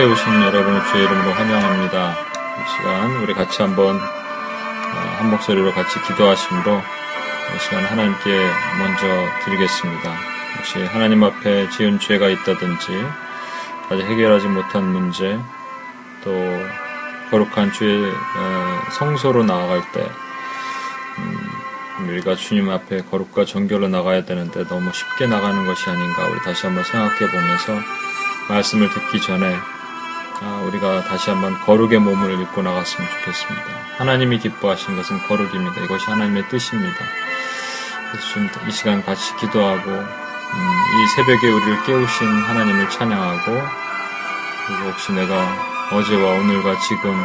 오신 여러분을 주의 이름으로 환영합니다. 이 시간 우리 같이 한번 어, 한 목소리로 같이 기도하심으로 이 시간 하나님께 먼저 드리겠습니다. 혹시 하나님 앞에 지은 죄가 있다든지 아직 해결하지 못한 문제 또 거룩한 주의 어, 성소로 나아갈 때 음, 우리가 주님 앞에 거룩과 정결로 나가야 되는데 너무 쉽게 나가는 것이 아닌가 우리 다시 한번 생각해 보면서 말씀을 듣기 전에 아, 우리가 다시 한번 거룩의 몸을 입고 나갔으면 좋겠습니다. 하나님이 기뻐하신 것은 거룩입니다. 이것이 하나님의 뜻입니다. 그래서 이 시간 같이 기도하고 음, 이 새벽에 우리를 깨우신 하나님을 찬양하고 그리고 혹시 내가 어제와 오늘과 지금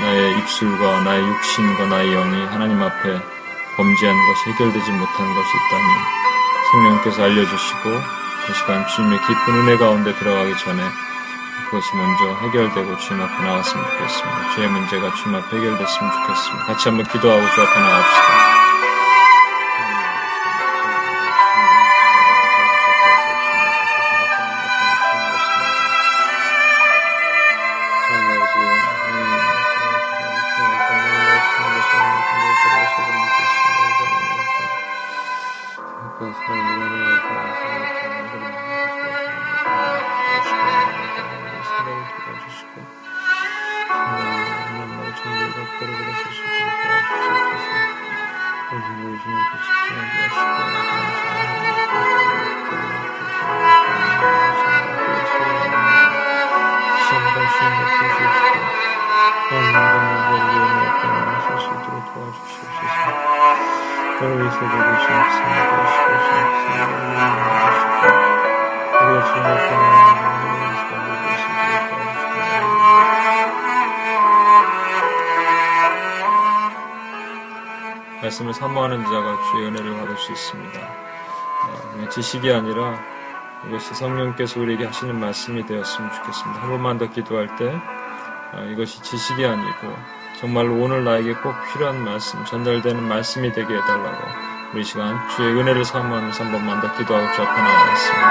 나의 입술과 나의 육신과 나의 영이 하나님 앞에 범죄한 것이 해결되지 못한 것이 있다면 성령께서 알려주시고 이 시간 주님의 깊은 은혜 가운데 들어가기 전에 그것이 먼저 해결되고 주님 앞에 나왔으면 좋겠습니다. 죄의 문제가 주님 앞에 해결됐으면 좋겠습니다. 같이 한번 기도하고 주 앞에 나갑시다. 수 있습니다. 어, 지식이 아니라 이것이 성령께서 우리에게 하시는 말씀이 되었으면 좋겠습니다. 한 번만 더 기도할 때 어, 이것이 지식이 아니고 정말로 오늘 나에게 꼭 필요한 말씀, 전달되는 말씀이 되게 해달라고 우리 시간 주의 은혜를 사모하면서 한 번만 더 기도하고 주 앞에 나가겠습니다.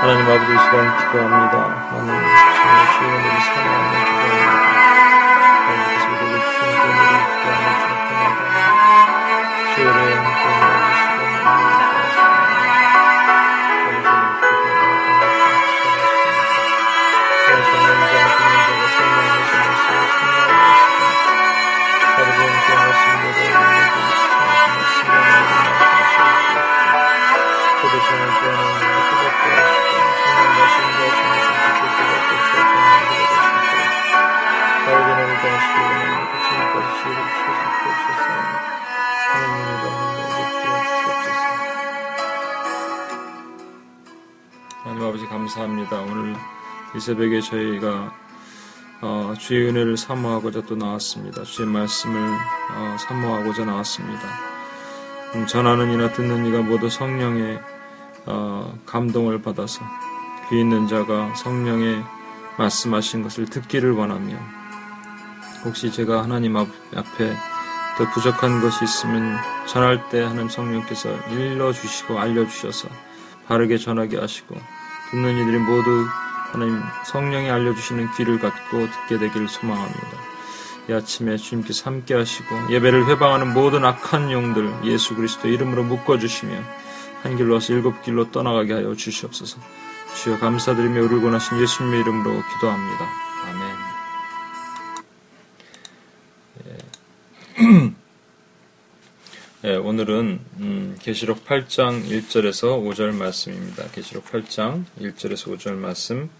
하나님 아버지 시간 기도합니다. 하나님 주의 은혜를 사모하며 기도합니다. 감사합니다. 새벽에 저희가 어, 주의 은혜를 사모하고자 또 나왔습니다. 주의 말씀을 어, 사모하고자 나왔습니다. 음, 전하는 이나 듣는 이가 모두 성령의 어, 감동을 받아서 귀 있는 자가 성령의 말씀하신 것을 듣기를 원하며 혹시 제가 하나님 앞에 더 부족한 것이 있으면 전할 때 하는 성령께서 일러주시고 알려주셔서 바르게 전하게 하시고 듣는 이들이 모두 하나님 성령이 알려주시는 귀를 갖고 듣게 되기를 소망합니다. 이 아침에 주님께서 함께 하시고 예배를 회방하는 모든 악한 영들 예수 그리스도 이름으로 묶어주시며 한 길로 와서 일곱 길로 떠나가게 하여 주시옵소서. 주여 감사드리며 우리를 권하신 예수님의 이름으로 기도합니다. 아멘. 예. 예, 오늘은 음, 계시록 8장 1절에서 5절 말씀입니다. 계시록 8장 1절에서 5절 말씀 아,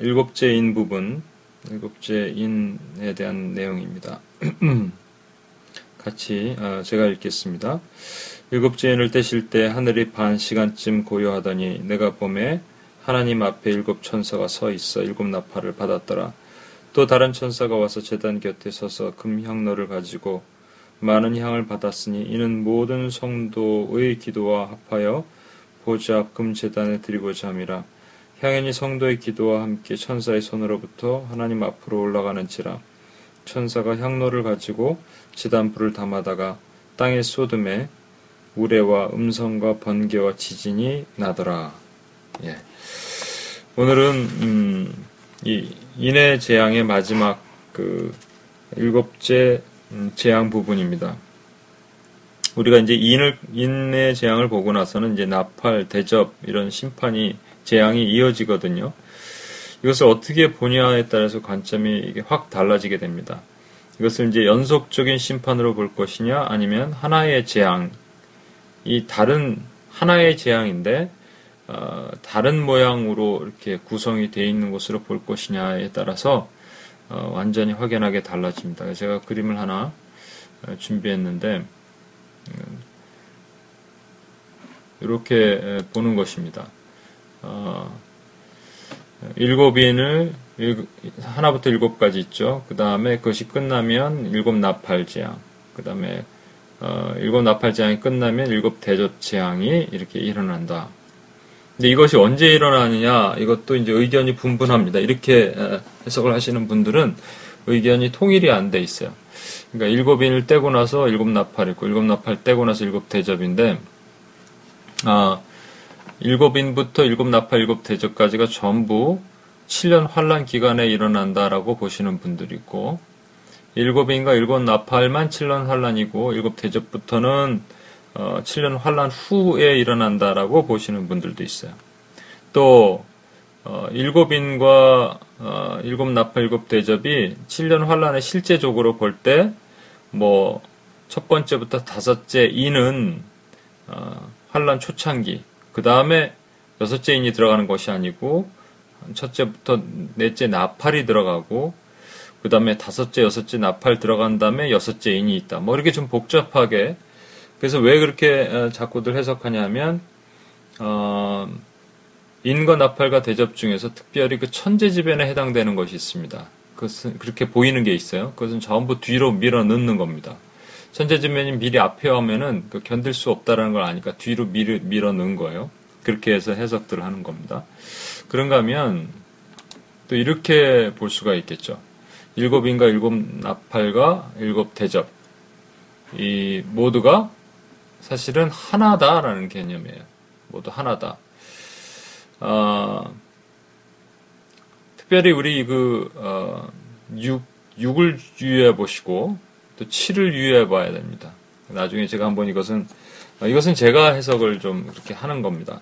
일곱째 인 부분 일곱째 인에 대한 내용입니다. 같이 아, 제가 읽겠습니다. 일곱째 인을 떼실 때 하늘이 반 시간쯤 고요하더니 내가 봄에 하나님 앞에 일곱 천사가 서 있어 일곱 나팔을 받았더라. 또 다른 천사가 와서 제단 곁에 서서 금향로를 가지고 많은 향을 받았으니 이는 모든 성도의 기도와 합하여 보좌 앞 금재단에 드리고자 함이라. 향연이 성도의 기도와 함께 천사의 손으로부터 하나님 앞으로 올라가는지라. 천사가 향로를 가지고 지단불을 담아다가 땅에 쏟음에 우레와 음성과 번개와 지진이 나더라. 예. 오늘은 음, 이 인해 재앙의 마지막 그 일곱째 음, 재앙 부분입니다. 우리가 이제 인을 인내 재앙을 보고 나서는 이제 나팔, 대접 이런 심판이 재앙이 이어지거든요. 이것을 어떻게 보냐에 따라서 관점이 확 달라지게 됩니다. 이것을 이제 연속적인 심판으로 볼 것이냐 아니면 하나의 재앙 이 다른 하나의 재앙인데 어, 다른 모양으로 이렇게 구성이 되어 있는 것으로 볼 것이냐에 따라서 어, 완전히 확연하게 달라집니다. 제가 그림을 하나 어, 준비했는데 이렇게 보는 것입니다. 어, 일곱 인을 하나부터 일곱까지 있죠. 그 다음에 그것이 끝나면 일곱 나팔 재앙. 그 다음에 어, 일곱 나팔 재앙이 끝나면 일곱 대접 재앙이 이렇게 일어난다. 근데 이것이 언제 일어나느냐 이것도 이제 의견이 분분합니다. 이렇게 해석을 하시는 분들은 의견이 통일이 안 돼 있어요. 그러니까 일곱 인을 떼고 나서 일곱 나팔 있고 일곱 나팔 떼고 나서 일곱 대접인데 아 일곱 인부터 일곱 나팔 일곱 대접까지가 전부 7년 환란 기간에 일어난다라고 보시는 분들이 있고 일곱 인과 일곱 나팔만 7년 환란이고 일곱 대접부터는 어, 7년 환란 후에 일어난다라고 보시는 분들도 있어요. 또 어, 일곱 인과 어, 일곱 나팔 일곱 대접이 7년 환란에 실제적으로 볼 때 뭐 첫 번째부터 다섯째 인은 어, 환란 초창기 그 다음에 여섯째 인이 들어가는 것이 아니고 첫째부터 넷째 나팔이 들어가고 그 다음에 다섯째 여섯째 나팔 들어간 다음에 여섯째 인이 있다 뭐 이렇게 좀 복잡하게 그래서 왜 그렇게 어, 자꾸들 해석하냐면 어, 인과 나팔과 대접 중에서 특별히 그 천재지변에 해당되는 것이 있습니다. 그것은 그렇게 보이는 게 있어요. 그것은 전부 뒤로 밀어 넣는 겁니다. 천재지변이 미리 앞에 오면은 그 견딜 수 없다라는 걸 아니까 뒤로 밀어, 밀어 넣은 거예요. 그렇게 해서 해석들을 하는 겁니다. 그런가 하면 또 이렇게 볼 수가 있겠죠. 일곱인과 일곱 나팔과 일곱 대접. 이 모두가 사실은 하나다라는 개념이에요. 모두 하나다. 어, 특별히 우리 그, 어, 6, 6을 유의해 보시고, 또 7을 유의해 봐야 됩니다. 나중에 제가 한번 이것은, 어, 이것은 제가 해석을 좀 그렇게 하는 겁니다.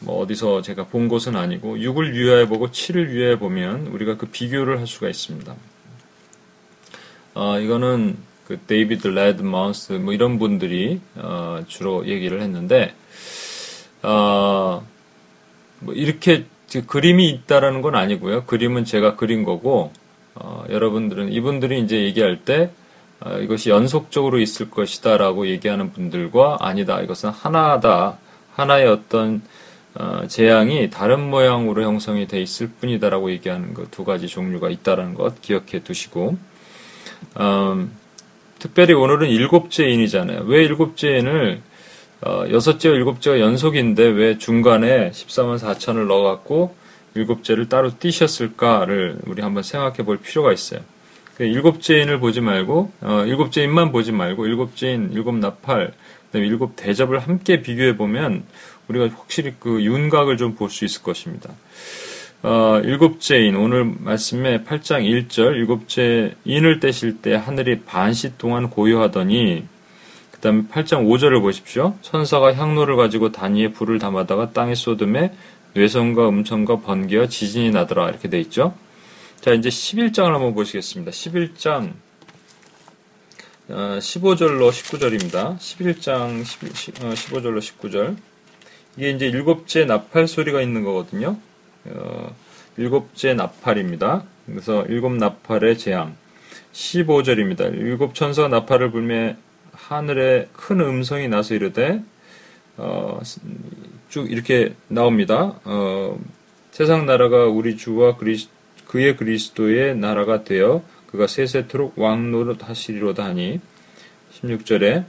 뭐 어디서 제가 본 것은 아니고, 6을 유의해 보고 7을 유의해 보면 우리가 그 비교를 할 수가 있습니다. 어, 이거는 그 데이비드 레드 마우스 뭐 이런 분들이 어, 주로 얘기를 했는데, 어, 뭐 이렇게 그림이 있다라는 건 아니고요. 그림은 제가 그린 거고 어, 여러분들은 이분들이 이제 얘기할 때 어, 이것이 연속적으로 있을 것이다 라고 얘기하는 분들과 아니다. 이것은 하나다. 하나의 어떤 어, 재앙이 다른 모양으로 형성이 돼 있을 뿐이다 라고 얘기하는 그두 가지 종류가 있다라는 것 기억해 두시고 음, 특별히 오늘은 일곱째 인이잖아요. 왜 일곱째 인을 어, 여섯째와 일곱째가 연속인데 왜 중간에 14만 4천을 넣어갖고 일곱째를 따로 띄셨을까를 우리 한번 생각해 볼 필요가 있어요. 그 일곱째인을 보지 말고 어, 일곱째인만 보지 말고 일곱째인, 일곱 나팔, 그다음에 일곱 대접을 함께 비교해 보면 우리가 확실히 그 윤곽을 좀 볼 수 있을 것입니다. 어, 일곱째인 오늘 말씀에 8장 1절 일곱째 인을 떼실 때 하늘이 반시 동안 고요하더니 다음에 8장 5절을 보십시오. 천사가 향로를 가지고 단위에 불을 담아다가 땅에 쏟음에 뇌성과 음성과 번개와 지진이 나더라 이렇게 돼 있죠. 자 이제 11장을 한번 보시겠습니다. 11장 15절로 19절입니다. 11장 15절로 19절 이게 이제 일곱째 나팔 소리가 있는 거거든요. 어, 일곱째 나팔입니다. 그래서 일곱 나팔의 재앙 15절입니다. 일곱 천사 나팔을 불매 하늘에 큰 음성이 나서 이르되 어, 쭉 이렇게 나옵니다. 어, 세상 나라가 우리 주와 그리스, 그의 그리스도의 나라가 되어 그가 세세토록 왕노릇 하시리로다 하니 16절에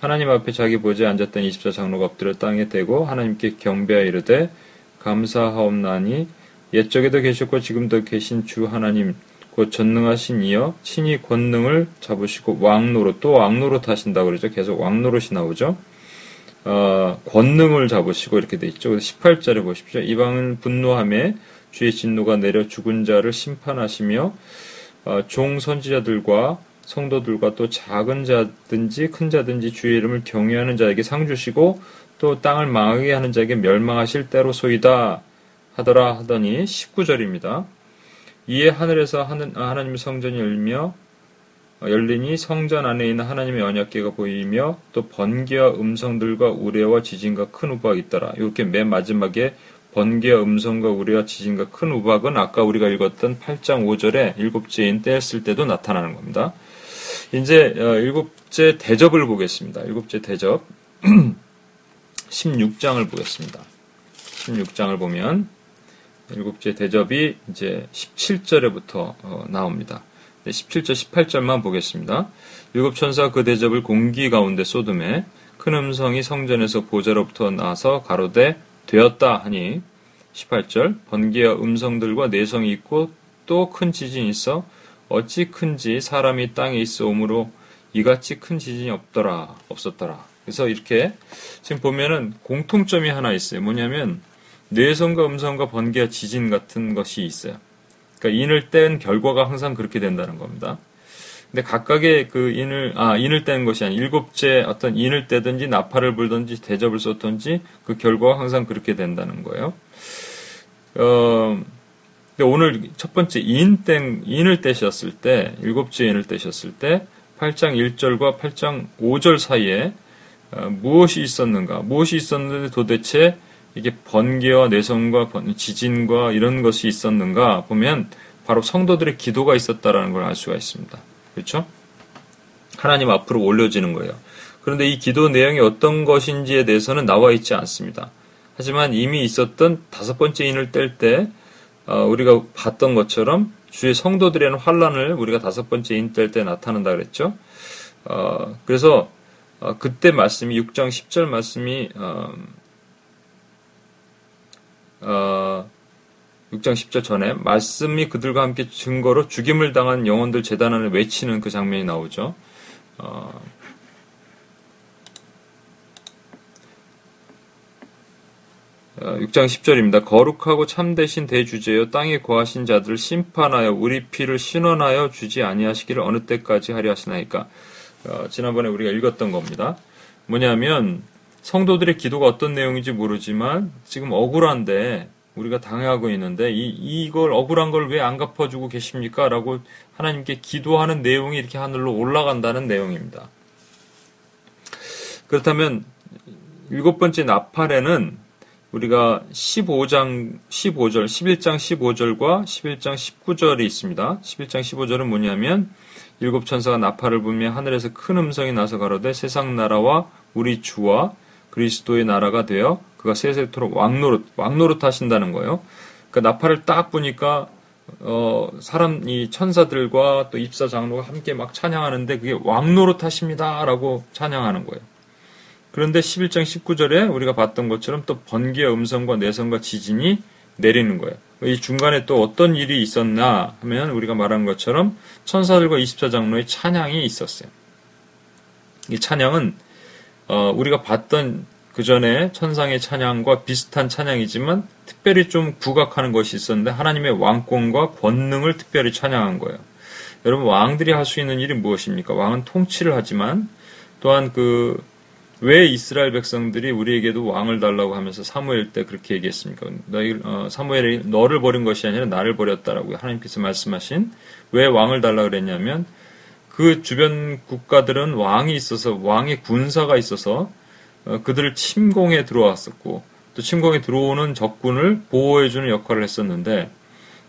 하나님 앞에 자기 보좌에 앉았던 24장로가 엎드려 땅에 대고 하나님께 경배하 이르되 감사하옵나니 옛적에도 계셨고 지금도 계신 주 하나님 곧 전능하신 이여 친히 권능을 잡으시고 왕노로 또 왕노로 하신다 그러죠. 계속 왕노릇이 나오죠. 어, 권능을 잡으시고 이렇게 돼 있죠. 18절에 보십시오. 이방은 분노함에 주의 진노가 내려 죽은 자를 심판하시며 어, 종 선지자들과 성도들과 또 작은 자든지 큰 자든지 주의 이름을 경외하는 자에게 상 주시고 또 땅을 망하게 하는 자에게 멸망하실 때로 소이다 하더라 하더니 19절입니다. 이에 하늘에서 하나님의 성전이 열며 열리니 성전 안에 있는 하나님의 언약궤가 보이며 또 번개와 음성들과 우레와 지진과 큰 우박이 있더라. 이렇게 맨 마지막에 번개와 음성과 우레와 지진과 큰 우박은 아까 우리가 읽었던 8장 5절에 일곱째인 때였을 때도 나타나는 겁니다. 이제 어, 일곱째 대접을 보겠습니다. 일곱째 대접 16장을 보겠습니다. 16장을 보면 일곱째 대접이 이제 17절에부터 어, 나옵니다. 17절, 18절만 보겠습니다. 일곱 천사 그 대접을 공기 가운데 쏟음에 큰 음성이 성전에서 보좌로부터 나서 가로되 되었다 하니 18절 번개와 음성들과 내성이 있고 또 큰 지진이 있어 어찌 큰지 사람이 땅에 있어 오므로 이같이 큰 지진이 없더라 없었더라. 그래서 이렇게 지금 보면은 공통점이 하나 있어요. 뭐냐면 뇌성과 음성과 번개와 지진 같은 것이 있어요. 그러니까 인을 뗀 결과가 항상 그렇게 된다는 겁니다. 근데 각각의 그 인을 아 인을 뗀 것이 아니 일곱째 어떤 인을 떼든지 나팔을 불든지 대접을 쏟든지 그 결과가 항상 그렇게 된다는 거예요. 어 오늘 첫 번째 인 땡, 인을 떼셨을 때, 일곱째 인을 떼셨을 때, 8장 1절과 8장 5절 사이에 어, 무엇이 있었는가? 무엇이 있었는데 도대체 이게 번개와 내성과 지진과 이런 것이 있었는가 보면 바로 성도들의 기도가 있었다라는 걸 알 수가 있습니다. 그렇죠? 하나님 앞으로 올려지는 거예요. 그런데 이 기도 내용이 어떤 것인지에 대해서는 나와 있지 않습니다. 하지만 이미 있었던 다섯 번째 인을 뗄때 어, 우리가 봤던 것처럼 주의 성도들에는 환란을 우리가 다섯 번째 인 뗄 때 나타난다 그랬죠. 어, 그래서 어, 그때 말씀이 6장 10절 말씀이 어, 어, 6장 10절 전에 말씀이 그들과 함께 증거로 죽임을 당한 영혼들 재단 안을 외치는 그 장면이 나오죠. 어, 6장 어, 10절입니다. 거룩하고 참되신 대주제여 땅에 거하신 자들을 심판하여 우리 피를 신원하여 주지 아니하시기를 어느 때까지 하려 하시나이까. 어, 지난번에 우리가 읽었던 겁니다. 뭐냐면 성도들의 기도가 어떤 내용인지 모르지만 지금 억울한데 우리가 당하고 있는데 이, 이걸 억울한 걸 왜 안 갚아주고 계십니까? 라고 하나님께 기도하는 내용이 이렇게 하늘로 올라간다는 내용입니다. 그렇다면 일곱 번째 나팔에는 우리가 15장 15절, 11장 15절과 11장 19절이 있습니다. 11장 15절은 뭐냐면 일곱 천사가 나팔을 불며 하늘에서 큰 음성이 나서 가로되 세상 나라와 우리 주와 그리스도의 나라가 되어 그가 세세토록 왕노릇 왕노릇 하신다는 거예요. 그 나팔을 딱 보니까 어, 사람 이 천사들과 또 입사 장로가 함께 막 찬양하는데 그게 왕노릇 하십니다라고 찬양하는 거예요. 그런데 11장 19절에 우리가 봤던 것처럼 또 번개와 음성과 내성과 지진이 내리는 거예요. 이 중간에 또 어떤 일이 있었나 하면 우리가 말한 것처럼 천사들과 24장로의 찬양이 있었어요. 이 찬양은 어, 우리가 봤던 그 전에 천상의 찬양과 비슷한 찬양이지만 특별히 좀 부각하는 것이 있었는데 하나님의 왕권과 권능을 특별히 찬양한 거예요. 여러분 왕들이 할 수 있는 일이 무엇입니까? 왕은 통치를 하지만 또한 그 왜 이스라엘 백성들이 우리에게도 왕을 달라고 하면서 사무엘 때 그렇게 얘기했습니까? 너희 어, 사무엘이 너를 버린 것이 아니라 나를 버렸다라고 하나님께서 말씀하신 왜 왕을 달라 그랬냐면 그 주변 국가들은 왕이 있어서 왕의 군사가 있어서 어, 그들을 침공에 들어왔었고 또 침공에 들어오는 적군을 보호해주는 역할을 했었는데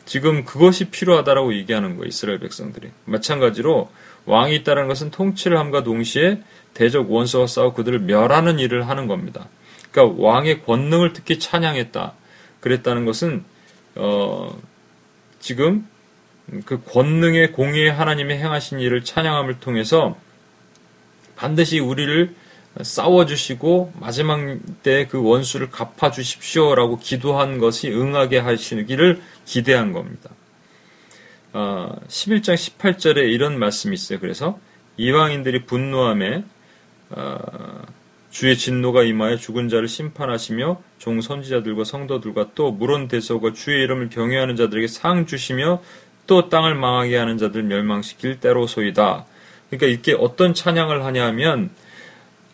지금 그것이 필요하다라고 얘기하는 거예요 이스라엘 백성들이 마찬가지로 왕이 있다는 것은 통치를 함과 동시에 대적 원수와 싸워 그들을 멸하는 일을 하는 겁니다. 그러니까 왕의 권능을 특히 찬양했다. 그랬다는 것은 어, 지금 그 권능의 공의의 하나님의 행하신 일을 찬양함을 통해서 반드시 우리를 싸워주시고 마지막 때 그 원수를 갚아주십시오라고 기도한 것이 응하게 하시기를 기대한 겁니다. 어, 11장 18절에 이런 말씀이 있어요. 그래서 이방인들이 분노함에 어, 주의 진노가 임하여 죽은 자를 심판하시며 종 선지자들과 성도들과 또 물온 대소가 주의 이름을 경외하는 자들에게 상 주시며 또 땅을 망하게 하는 자들 멸망시킬 때로소이다. 그러니까 이렇게 어떤 찬양을 하냐면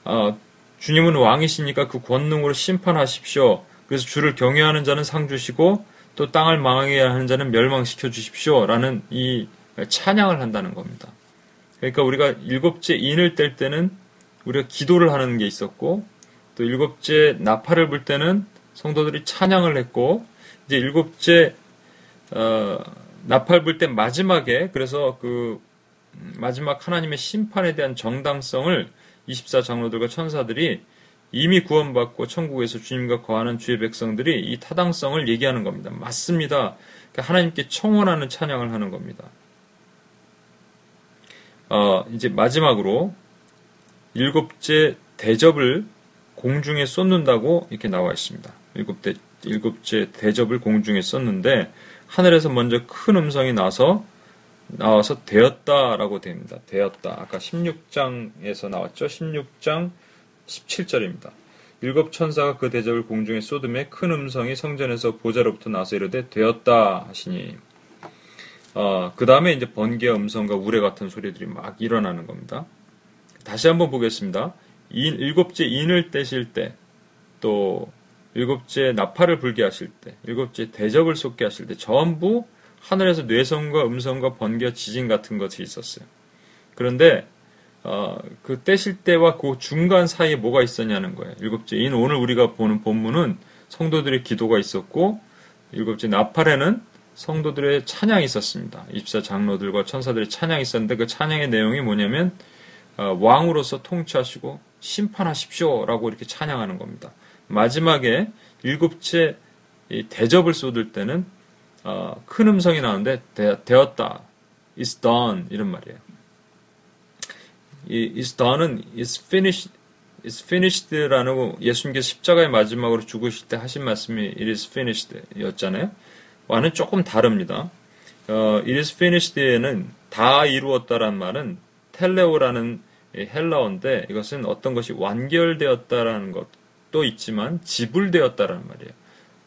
어, 주님은 왕이시니까 그 권능으로 심판하십시오. 그래서 주를 경외하는 자는 상 주시고 또 땅을 망하게 하는 자는 멸망시켜 주십시오라는 이 찬양을 한다는 겁니다. 그러니까 우리가 일곱째 인을 뗄 때는 우리가 기도를 하는 게 있었고 또 일곱째 나팔을 불 때는 성도들이 찬양을 했고 이제 일곱째 어, 나팔 불 때 마지막에 그래서 그 마지막 하나님의 심판에 대한 정당성을 24 장로들과 천사들이 이미 구원받고 천국에서 주님과 거하는 주의 백성들이 이 타당성을 얘기하는 겁니다. 맞습니다. 그러니까 하나님께 청원하는 찬양을 하는 겁니다. 어, 이제 마지막으로 일곱째 대접을 공중에 쏟는다고 이렇게 나와 있습니다. 일곱째, 일곱째 대접을 공중에 쏟는데 하늘에서 먼저 큰 음성이 나서 나와서 되었다라고 됩니다. 되었다. 아까 16장에서 나왔죠. 16장 17절입니다. 일곱 천사가 그 대접을 공중에 쏟음에 큰 음성이 성전에서 보좌로부터 나서 이르되 되었다 하시니 어, 그 다음에 이제 번개와 음성과 우레 같은 소리들이 막 일어나는 겁니다. 다시 한번 보겠습니다. 인, 일곱째 인을 떼실 때, 또 일곱째 나팔을 불게 하실 때, 일곱째 대접을 쏟게 하실 때, 전부 하늘에서 뇌성과 음성과 번개와 지진 같은 것이 있었어요. 그런데 어, 그 떼실 때와 그 중간 사이에 뭐가 있었냐는 거예요. 일곱째 인 오늘 우리가 보는 본문은 성도들의 기도가 있었고 일곱째 나팔에는 성도들의 찬양이 있었습니다. 입사 장로들과 천사들의 찬양이 있었는데 그 찬양의 내용이 뭐냐면 어, 왕으로서 통치하시고 심판하십시오라고 이렇게 찬양하는 겁니다. 마지막에 일곱째 대접을 쏟을 때는 어, 큰 음성이 나오는데 되었다, is done 이런 말이에요. 이 is done은 is finished, is finished라는 예수님께서 십자가의 마지막으로 죽으실 때 하신 말씀이 it is finished였잖아요. 와는 조금 다릅니다. 어, it is finished에는 다 이루었다란 말은 텔레오라는 헬라어인데 이것은 어떤 것이 완결되었다라는 것도 있지만 지불되었다라는 말이에요.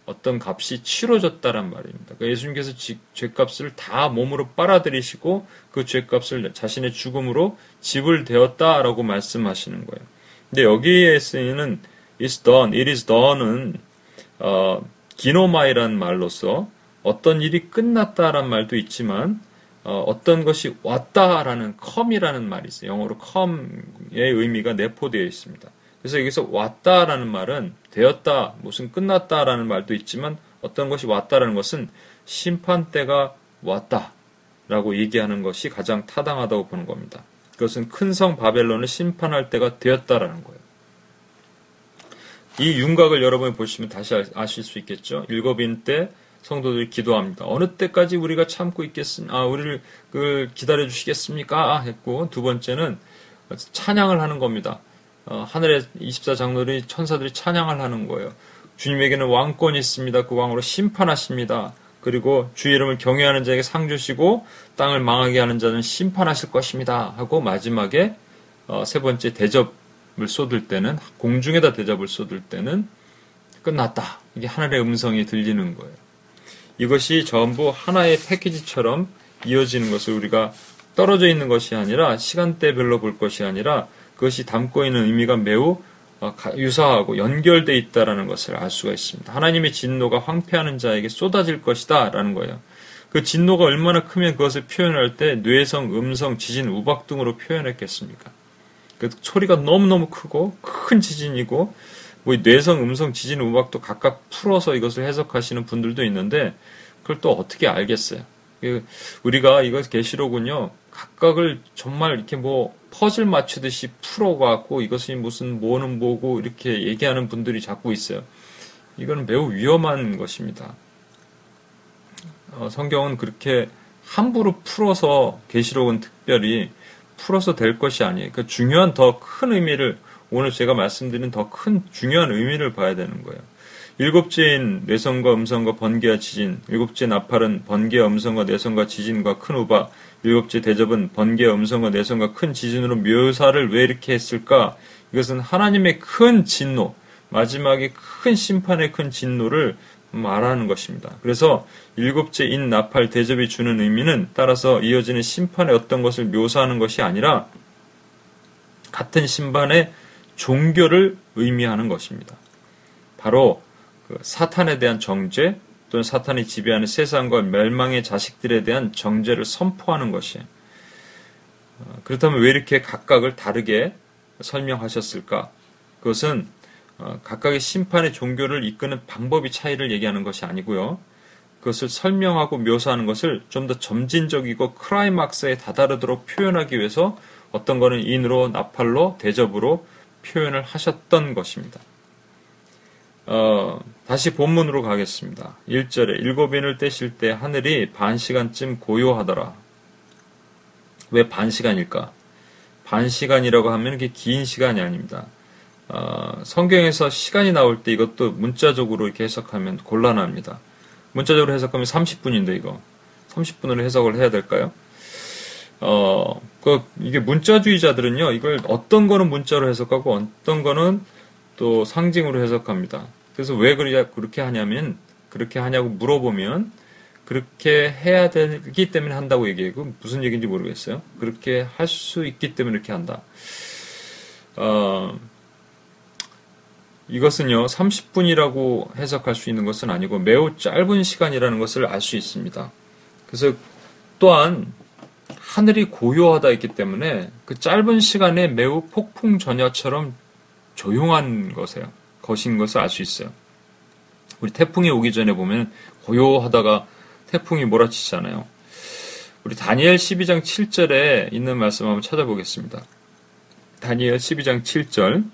어떤 값이 치러졌다란 말입니다. 그러니까 예수님께서 죄값을 다 몸으로 빨아들이시고 그 죄값을 자신의 죽음으로 지불되었다라고 말씀하시는 거예요. 근데 여기에 쓰이는 is done, it is done은 어, 기노마이란 말로서 어떤 일이 끝났다란 말도 있지만 어, 떤 것이 왔다라는 come이라는 말이 있어요. 영어로 come의 의미가 내포되어 있습니다. 그래서 여기서 왔다라는 말은 되었다, 무슨 끝났다라는 말도 있지만 어떤 것이 왔다라는 것은 심판 때가 왔다라고 얘기하는 것이 가장 타당하다고 보는 겁니다. 그것은 큰 성 바벨론을 심판할 때가 되었다라는 거예요. 이 윤곽을 여러분이 보시면 다시 아실 수 있겠죠. 일곱인 때 성도들이 기도합니다. 어느 때까지 우리가 참고 있겠습니까? 아, 우리를 그 기다려 주시겠습니까? 했고 두 번째는 찬양을 하는 겁니다. 어, 하늘의 24장로들이 천사들이 찬양을 하는 거예요. 주님에게는 왕권이 있습니다. 그 왕으로 심판하십니다. 그리고 주 이름을 경외하는 자에게 상 주시고 땅을 망하게 하는 자는 심판하실 것입니다. 하고 마지막에 어, 세 번째 대접을 쏟을 때는 공중에다 대접을 쏟을 때는 끝났다. 이게 하늘의 음성이 들리는 거예요. 이것이 전부 하나의 패키지처럼 이어지는 것을 우리가 떨어져 있는 것이 아니라 시간대별로 볼 것이 아니라 그것이 담고 있는 의미가 매우 어, 유사하고 연결되어 있다라는 것을 알 수가 있습니다. 하나님의 진노가 황폐하는 자에게 쏟아질 것이다라는 거예요. 그 진노가 얼마나 크면 그것을 표현할 때 뇌성, 음성, 지진, 우박 등으로 표현했겠습니까? 그 소리가 너무너무 크고 큰 지진이고 뭐 뇌성, 음성, 지진, 우박도 각각 풀어서 이것을 해석하시는 분들도 있는데 그걸 또 어떻게 알겠어요? 그 우리가 이것 계시로군요. 각각을 정말 이렇게 뭐 퍼즐 맞추듯이 풀어갖고 이것이 무슨 뭐는 뭐고 이렇게 얘기하는 분들이 자꾸 있어요. 이거는 매우 위험한 것입니다. 어, 성경은 그렇게 함부로 풀어서 계시록은 특별히 풀어서 될 것이 아니에요. 그러니까 중요한 더 큰 의미를 오늘 제가 말씀드린 더 큰 중요한 의미를 봐야 되는 거예요. 일곱째인 내성과 음성과 번개와 지진, 일곱째 나팔은 번개와 음성과 내성과 지진과 큰 우박, 일곱째 대접은 번개와 음성과 내성과 큰 지진으로 묘사를 왜 이렇게 했을까? 이것은 하나님의 큰 진노, 마지막에 큰 심판의 큰 진노를 말하는 것입니다. 그래서 일곱째 인 나팔 대접이 주는 의미는 따라서 이어지는 심판의 어떤 것을 묘사하는 것이 아니라 같은 심판의 종교를 의미하는 것입니다. 바로 그 사탄에 대한 정죄 또는 사탄이 지배하는 세상과 멸망의 자식들에 대한 정죄를 선포하는 것이 어, 그렇다면 왜 이렇게 각각을 다르게 설명하셨을까? 그것은 어, 각각의 심판의 종교를 이끄는 방법이 차이를 얘기하는 것이 아니고요. 그것을 설명하고 묘사하는 것을 좀 더 점진적이고 크라이막스에 다다르도록 표현하기 위해서 어떤 거는 인으로 나팔로 대접으로 표현을 하셨던 것입니다. 어, 다시 본문으로 가겠습니다. 1절에 일곱인을 떼실 때 하늘이 반 시간쯤 고요하더라. 왜 반 시간일까? 반 시간이라고 하면 이게 긴 시간이 아닙니다. 어, 성경에서 시간이 나올 때 이것도 문자적으로 이렇게 해석하면 곤란합니다. 문자적으로 해석하면 30분인데 이거 30분으로 해석을 해야 될까요? 어, 그 이게 문자주의자들은요 이걸 어떤 거는 문자로 해석하고 어떤 거는 또 상징으로 해석합니다. 그래서 왜 그렇게 하냐면 그렇게 하냐고 물어보면 그렇게 해야 되기 때문에 한다고 얘기하고 무슨 얘기인지 모르겠어요. 그렇게 할 수 있기 때문에 이렇게 한다. 어, 이것은요, 30분이라고 해석할 수 있는 것은 아니고 매우 짧은 시간이라는 것을 알 수 있습니다. 그래서 또한 하늘이 고요하다 있기 때문에 그 짧은 시간에 매우 폭풍 전야처럼 조용한 것이에요. 것인 것을 알 수 있어요. 우리 태풍이 오기 전에 보면 고요하다가 태풍이 몰아치잖아요. 우리 다니엘 12장 7절에 있는 말씀 한번 찾아보겠습니다. 다니엘 12장 7절.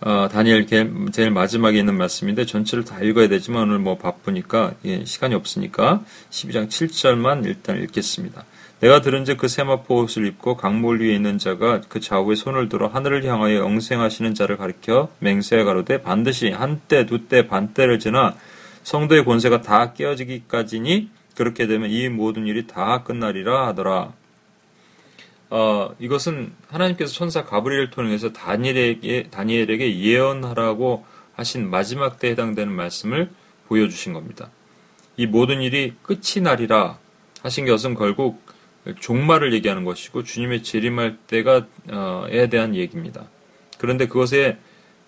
어, 다니엘 제일 마지막에 있는 말씀인데 전체를 다 읽어야 되지만 오늘 뭐 바쁘니까 예, 시간이 없으니까 12장 7절만 일단 읽겠습니다. 내가 들은즉 그 세마포 옷을 입고 강물 위에 있는 자가 그 좌우에 손을 들어 하늘을 향하여 영생하시는 자를 가리켜 맹세해 가로되 반드시 한때 두때 반때를 지나 성도의 권세가 다 깨어지기까지니 그렇게 되면 이 모든 일이 다 끝나리라 하더라. 어, 이것은 하나님께서 천사 가브리엘을 통해서 다니엘에게, 다니엘에게 예언하라고 하신 마지막 때에 해당되는 말씀을 보여주신 겁니다. 이 모든 일이 끝이 나리라 하신 것은 결국 종말을 얘기하는 것이고 주님의 재림할 때가에 대한 얘기입니다. 그런데 그것에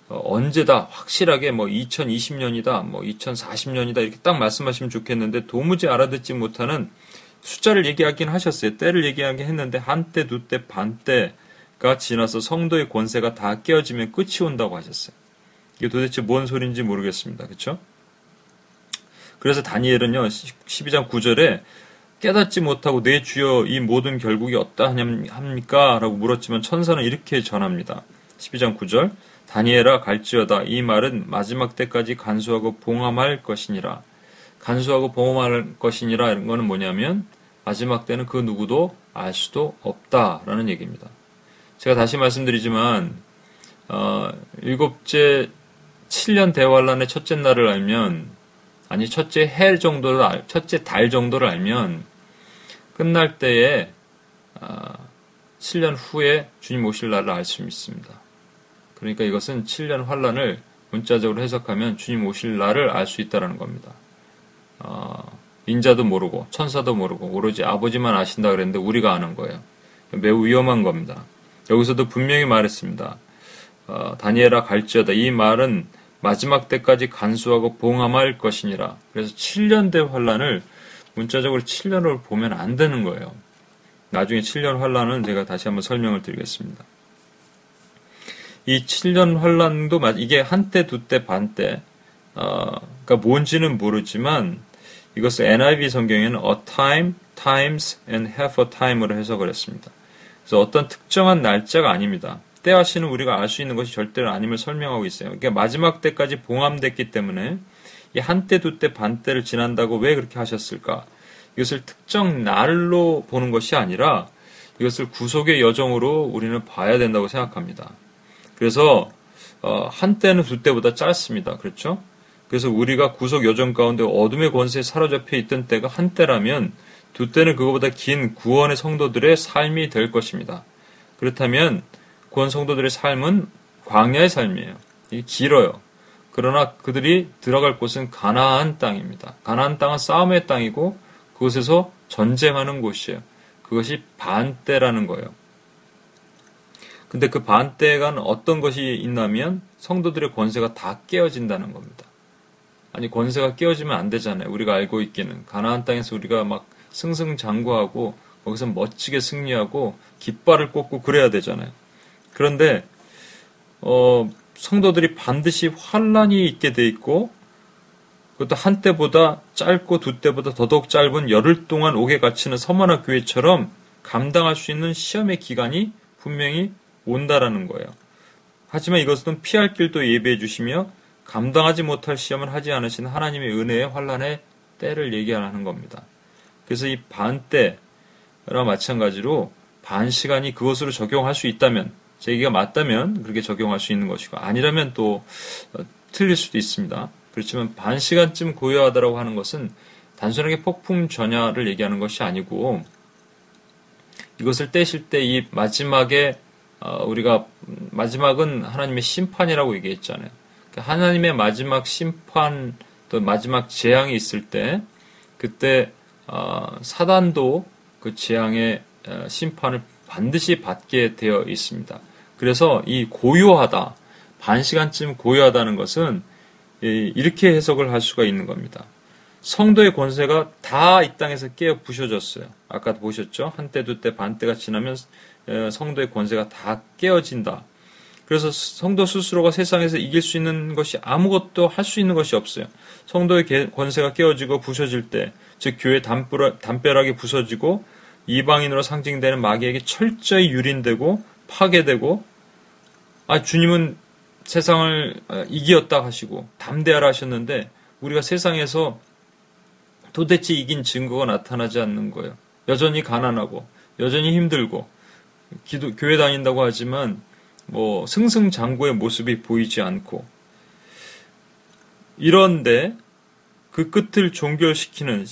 어, 언제다 확실하게 뭐 2020년이다 뭐 2040년이다 이렇게 딱 말씀하시면 좋겠는데 도무지 알아듣지 못하는 숫자를 얘기하긴 하셨어요. 때를 얘기하긴 했는데 한때, 두때, 반때가 지나서 성도의 권세가 다 깨어지면 끝이 온다고 하셨어요. 이게 도대체 뭔 소리인지 모르겠습니다. 그렇죠? 그래서 다니엘은요. 12장 9절에 깨닫지 못하고 내 주여 이 모든 결국이 어떠합니까? 라고 물었지만 천사는 이렇게 전합니다. 12장 9절 다니엘아 갈지어다 이 말은 마지막 때까지 간수하고 봉함할 것이니라. 간수하고 봉함할 것이니라 이런 거는 뭐냐면 마지막 때는 그 누구도 알 수도 없다라는 얘기입니다. 제가 다시 말씀드리지만 어, 일곱째 7년 대환란의 첫째 날을 알면 아니 첫째 해 정도를 알, 첫째 달 정도를 알면 끝날 때에 어, 7년 후에 주님 오실 날을 알 수 있습니다. 그러니까 이것은 7년 환란을 문자적으로 해석하면 주님 오실 날을 알 수 있다라는 겁니다. 어, 인자도 모르고 천사도 모르고 오로지 아버지만 아신다 그랬는데 우리가 아는 거예요. 매우 위험한 겁니다. 여기서도 분명히 말했습니다. 어, 다니엘아 갈지어다. 이 말은 마지막 때까지 간수하고 봉함할 것이니라. 그래서 7년 대 환란을 문자적으로 7년을 보면 안 되는 거예요. 나중에 7년 환란은 제가 다시 한번 설명을 드리겠습니다. 이 7년 환란도 이게 한때, 두때, 반때, 어, 그러니까 뭔지는 모르지만 이것을 NIV 성경에는 a time, times, and half a time으로 해석을 했습니다. 그래서 어떤 특정한 날짜가 아닙니다. 때와시는 우리가 알 수 있는 것이 절대로 아님을 설명하고 있어요. 그러니까 마지막 때까지 봉함됐기 때문에 이 한때, 두때, 반때를 지난다고 왜 그렇게 하셨을까? 이것을 특정 날로 보는 것이 아니라 이것을 구속의 여정으로 우리는 봐야 된다고 생각합니다. 그래서 어, 한때는 두때보다 짧습니다. 그렇죠? 그래서 우리가 구속 여정 가운데 어둠의 권세에 사로잡혀 있던 때가 한때라면 두 때는 그거보다 긴 구원의 성도들의 삶이 될 것입니다. 그렇다면 구원 성도들의 삶은 광야의 삶이에요. 이게 길어요. 그러나 그들이 들어갈 곳은 가나안 땅입니다. 가나안 땅은 싸움의 땅이고 그곳에서 전쟁하는 곳이에요. 그것이 반때라는 거예요. 근데 그 반때가 어떤 것이 있냐면 성도들의 권세가 다 깨어진다는 겁니다. 아니 권세가 깨어지면 안 되잖아요. 우리가 알고 있기는 가나안 땅에서 우리가 막 승승장구하고 거기서 멋지게 승리하고 깃발을 꽂고 그래야 되잖아요. 그런데 어, 성도들이 반드시 환란이 있게 돼 있고 그것도 한 때보다 짧고 두 때보다 더더욱 짧은 열흘 동안 옥에 갇히는 서머나 교회처럼 감당할 수 있는 시험의 기간이 분명히 온다라는 거예요. 하지만 이것은 피할 길도 예배해 주시며 감당하지 못할 시험을 하지 않으신 하나님의 은혜의 환란의 때를 얘기하는 겁니다. 그래서 이 반때와 마찬가지로 반 시간이 그것으로 적용할 수 있다면 제 얘기가 맞다면 그렇게 적용할 수 있는 것이고 아니라면 또 어, 틀릴 수도 있습니다. 그렇지만 반 시간쯤 고요하다라고 하는 것은 단순하게 폭풍 전야를 얘기하는 것이 아니고 이것을 떼실 때 이 마지막에 어, 우리가 마지막은 하나님의 심판이라고 얘기했잖아요. 그러니까 하나님의 마지막 심판 또 마지막 재앙이 있을 때 그때 어, 사단도 그 재앙의 어, 심판을 반드시 받게 되어 있습니다. 그래서 이 고요하다 반 시간쯤 고요하다는 것은 이렇게 해석을 할 수가 있는 겁니다. 성도의 권세가 다 이 땅에서 깨어 부셔졌어요. 아까 보셨죠? 한때, 두때, 반때가 지나면 성도의 권세가 다 깨어진다. 그래서 성도 스스로가 세상에서 이길 수 있는 것이 아무것도 할 수 있는 것이 없어요. 성도의 권세가 깨어지고 부서질 때, 즉 교회 담벼락이 부서지고 이방인으로 상징되는 마귀에게 철저히 유린되고 파괴되고 아 주님은 세상을 이기었다 하시고 담대하라 하셨는데 우리가 세상에서 도대체 이긴 증거가 나타나지 않는 거예요. 여전히 가난하고 여전히 힘들고 기도 교회 다닌다고 하지만 뭐 승승장구의 모습이 보이지 않고 이런데 그 끝을 종결시키는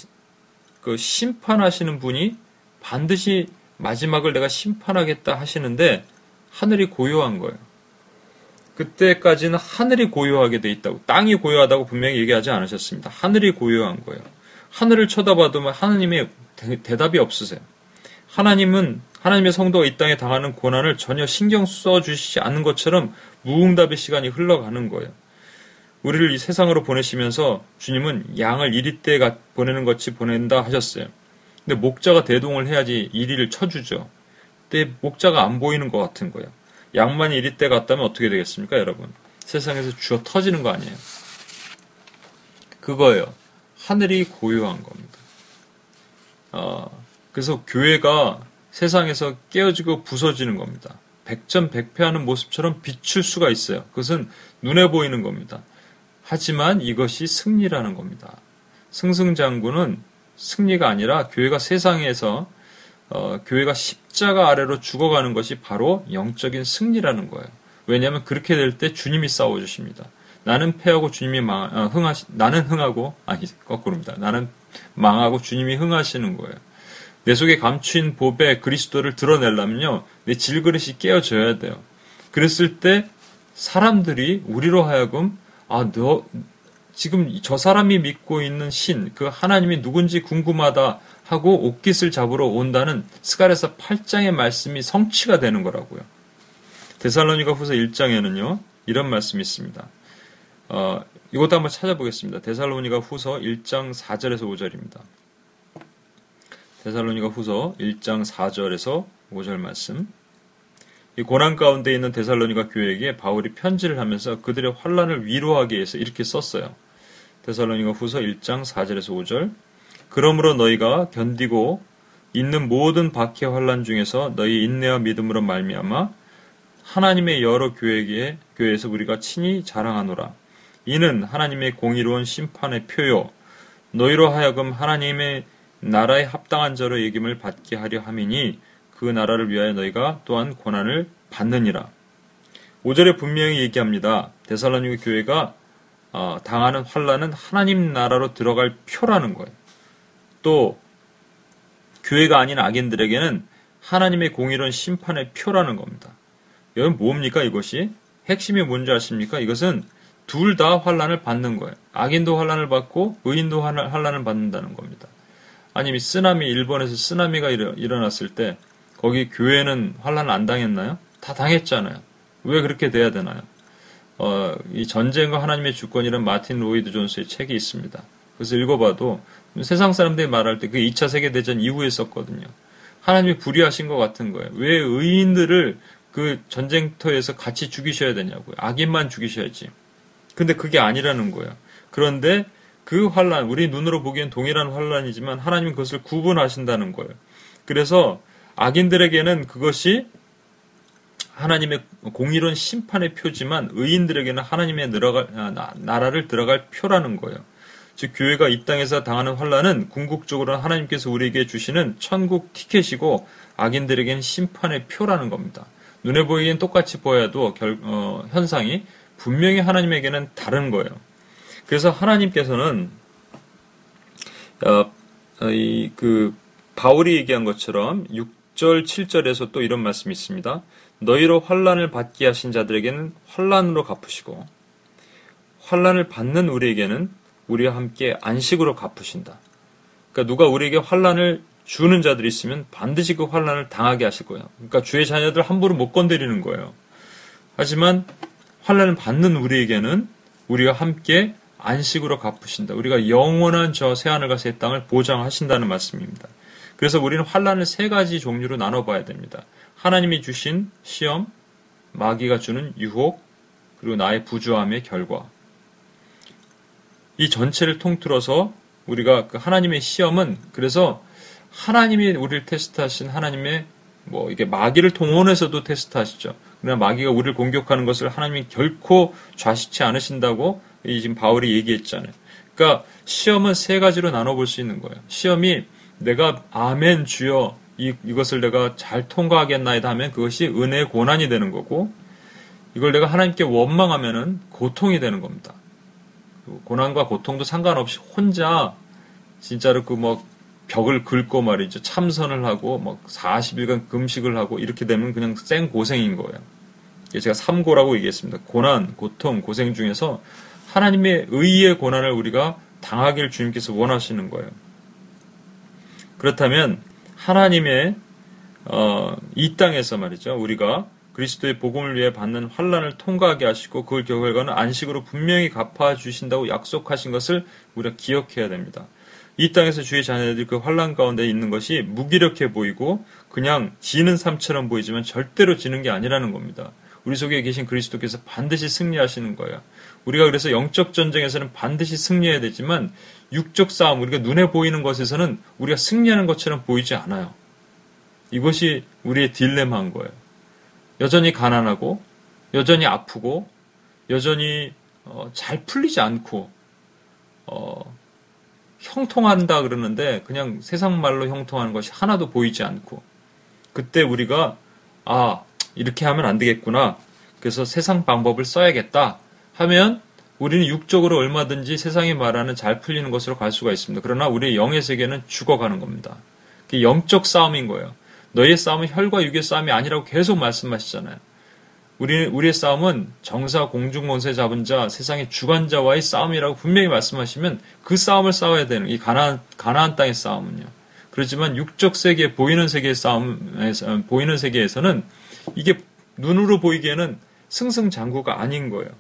그 심판하시는 분이 반드시 마지막을 내가 심판하겠다 하시는데 하늘이 고요한 거예요. 그때까지는 하늘이 고요하게 돼 있다고 땅이 고요하다고 분명히 얘기하지 않으셨습니다. 하늘이 고요한 거예요. 하늘을 쳐다봐도 하나님의 대답이 없으세요. 하나님은 하나님의 성도가 이 땅에 당하는 고난을 전혀 신경 써 주시지 않는 것처럼 무응답의 시간이 흘러가는 거예요. 우리를 이 세상으로 보내시면서 주님은 양을 이리 때 보내는 것이 보낸다 하셨어요. 근데 목자가 대동을 해야지 이리를 쳐주죠. 근데 목자가 안 보이는 것 같은 거예요. 양만이 이리 때 갔다면 어떻게 되겠습니까, 여러분? 세상에서 주어 터지는 거 아니에요. 그거예요. 하늘이 고요한 겁니다. 어, 그래서 교회가 세상에서 깨어지고 부서지는 겁니다. 백전백패하는 모습처럼 비출 수가 있어요. 그것은 눈에 보이는 겁니다. 하지만 이것이 승리라는 겁니다. 승승장구는 승리가 아니라 교회가 세상에서 어, 교회가 십자가 아래로 죽어가는 것이 바로 영적인 승리라는 거예요. 왜냐하면 그렇게 될 때 주님이 싸워주십니다. 나는 패하고 주님이 망, 어, 흥하시, 나는 흥하고, 아니, 거꾸로입니다. 나는 망하고 주님이 흥하시는 거예요. 내 속에 감추인 법에 그리스도를 드러내려면요, 내 질그릇이 깨어져야 돼요. 그랬을 때 사람들이 우리로 하여금, 아, 너, 지금 저 사람이 믿고 있는 신, 그 하나님이 누군지 궁금하다 하고 옷깃을 잡으러 온다는 스가랴서 8장의 말씀이 성취가 되는 거라고요. 데살로니가 후서 1장에는요, 이런 말씀이 있습니다. 어, 이것도 한번 찾아보겠습니다. 데살로니가 후서 1장 4절에서 5절입니다. 데살로니가 후서 1장 4절에서 5절 말씀. 이 고난 가운데 있는 데살로니가 교회에게 바울이 편지를 하면서 그들의 환란을 위로하기 위해서 이렇게 썼어요. 데살로니가 후서 1장 4절에서 5절. 그러므로 너희가 견디고 있는 모든 박해 환란 중에서 너희 인내와 믿음으로 말미암아 하나님의 여러 교회에 교회에서 우리가 친히 자랑하노라. 이는 하나님의 공의로운 심판의 표요 너희로 하여금 하나님의 나라에 합당한 자로 예김을 받게 하려 함이니 그 나라를 위하여 너희가 또한 고난을 받느니라. 5절에 분명히 얘기합니다. 데살로니가 교회가 어, 당하는 환란은 하나님 나라로 들어갈 표라는 거예요. 또 교회가 아닌 악인들에게는 하나님의 공의로운 심판의 표라는 겁니다. 여러분 뭡니까 이것이? 핵심이 뭔지 아십니까? 이것은 둘 다 환란을 받는 거예요. 악인도 환란을 받고 의인도 환란을 받는다는 겁니다. 아니면 쓰나미 일본에서 쓰나미가 일어 났을 때 거기 교회는 환란 안 당했나요? 다 당했잖아요. 왜 그렇게 돼야 되나요? 어, 이 전쟁과 하나님의 주권이란 마틴 로이드 존스의 책이 있습니다. 그래서 읽어봐도 세상 사람들이 말할 때 그 2차 세계대전 이후에 썼거든요. 하나님이 불의하신 것 같은 거예요. 왜 의인들을 그 전쟁터에서 같이 죽이셔야 되냐고요. 악인만 죽이셔야지. 근데 그게 아니라는 거예요. 그런데 그 환란, 우리 눈으로 보기엔 동일한 환란이지만 하나님은 그것을 구분하신다는 거예요. 그래서 악인들에게는 그것이 하나님의 공의로운 심판의 표지만 의인들에게는 하나님의 들어갈, 아, 나라를 들어갈 표라는 거예요. 즉 교회가 이 땅에서 당하는 환란은 궁극적으로 하나님께서 우리에게 주시는 천국 티켓이고 악인들에게는 심판의 표라는 겁니다. 눈에 보이기엔 똑같이 보여도 결, 어, 현상이 분명히 하나님에게는 다른 거예요. 그래서 하나님께서는 어, 어 이그 바울이 얘기한 것처럼 6절 7절에서 또 이런 말씀이 있습니다. 너희로 환란을 받게 하신 자들에게는 환란으로 갚으시고 환란을 받는 우리에게는 우리와 함께 안식으로 갚으신다. 그러니까 누가 우리에게 환란을 주는 자들이 있으면 반드시 그 환란을 당하게 하실 거예요. 그러니까 주의 자녀들 함부로 못 건드리는 거예요. 하지만 환란을 받는 우리에게는 우리와 함께 안식으로 갚으신다. 우리가 영원한 저 새하늘과 새 땅을 보장하신다는 말씀입니다. 그래서 우리는 환란을 세 가지 종류로 나눠봐야 됩니다. 하나님이 주신 시험, 마귀가 주는 유혹, 그리고 나의 부주함의 결과. 이 전체를 통틀어서 우리가 그 하나님의 시험은 그래서 하나님이 우리를 테스트하신 하나님의 뭐 이게 마귀를 통원해서도 테스트하시죠. 그러나 마귀가 우리를 공격하는 것을 하나님이 결코 좌시치 않으신다고 이 지금 바울이 얘기했잖아요. 그러니까 시험은 세 가지로 나눠볼 수 있는 거예요. 시험이 내가 아멘 주여 이, 이것을 내가 잘 통과하겠나이다 하면 그것이 은혜의 고난이 되는 거고 이걸 내가 하나님께 원망하면은 고통이 되는 겁니다. 고난과 고통도 상관없이 혼자 진짜로 그 뭐 벽을 긁고 말이죠. 참선을 하고 막 40일간 금식을 하고 이렇게 되면 그냥 생 고생인 거예요. 제가 삼고라고 얘기했습니다. 고난, 고통, 고생 중에서 하나님의 의의 고난을 우리가 당하길 주님께서 원하시는 거예요. 그렇다면 하나님의 어, 이 땅에서 말이죠. 우리가 그리스도의 복음을 위해 받는 환란을 통과하게 하시고 그 결과는 안식으로 분명히 갚아 주신다고 약속하신 것을 우리가 기억해야 됩니다. 이 땅에서 주의 자녀들이 그 환란 가운데 있는 것이 무기력해 보이고 그냥 지는 삶처럼 보이지만 절대로 지는 게 아니라는 겁니다. 우리 속에 계신 그리스도께서 반드시 승리하시는 거예요. 우리가 그래서 영적 전쟁에서는 반드시 승리해야 되지만 육적 싸움, 우리가 눈에 보이는 것에서는 우리가 승리하는 것처럼 보이지 않아요. 이것이 우리의 딜레마인 거예요. 여전히 가난하고, 여전히 아프고, 여전히 어, 잘 풀리지 않고, 어, 형통한다 그러는데 그냥 세상 말로 형통하는 것이 하나도 보이지 않고, 그때 우리가 아 이렇게 하면 안 되겠구나. 그래서 세상 방법을 써야겠다 하면 우리는 육적으로 얼마든지 세상이 말하는 잘 풀리는 것으로 갈 수가 있습니다. 그러나 우리의 영의 세계는 죽어가는 겁니다. 그 영적 싸움인 거예요. 너의 싸움은 혈과 육의 싸움이 아니라고 계속 말씀하시잖아요. 우리, 우리의 싸움은 정사, 공중, 권세 잡은 자, 세상의 주관자와의 싸움이라고 분명히 말씀하시면 그 싸움을 싸워야 되는, 이 가나안, 가나안 땅의 싸움은요. 그렇지만 육적 세계, 보이는 세계의 싸움에서, 보이는 세계에서는 이게 눈으로 보이기에는 승승장구가 아닌 거예요.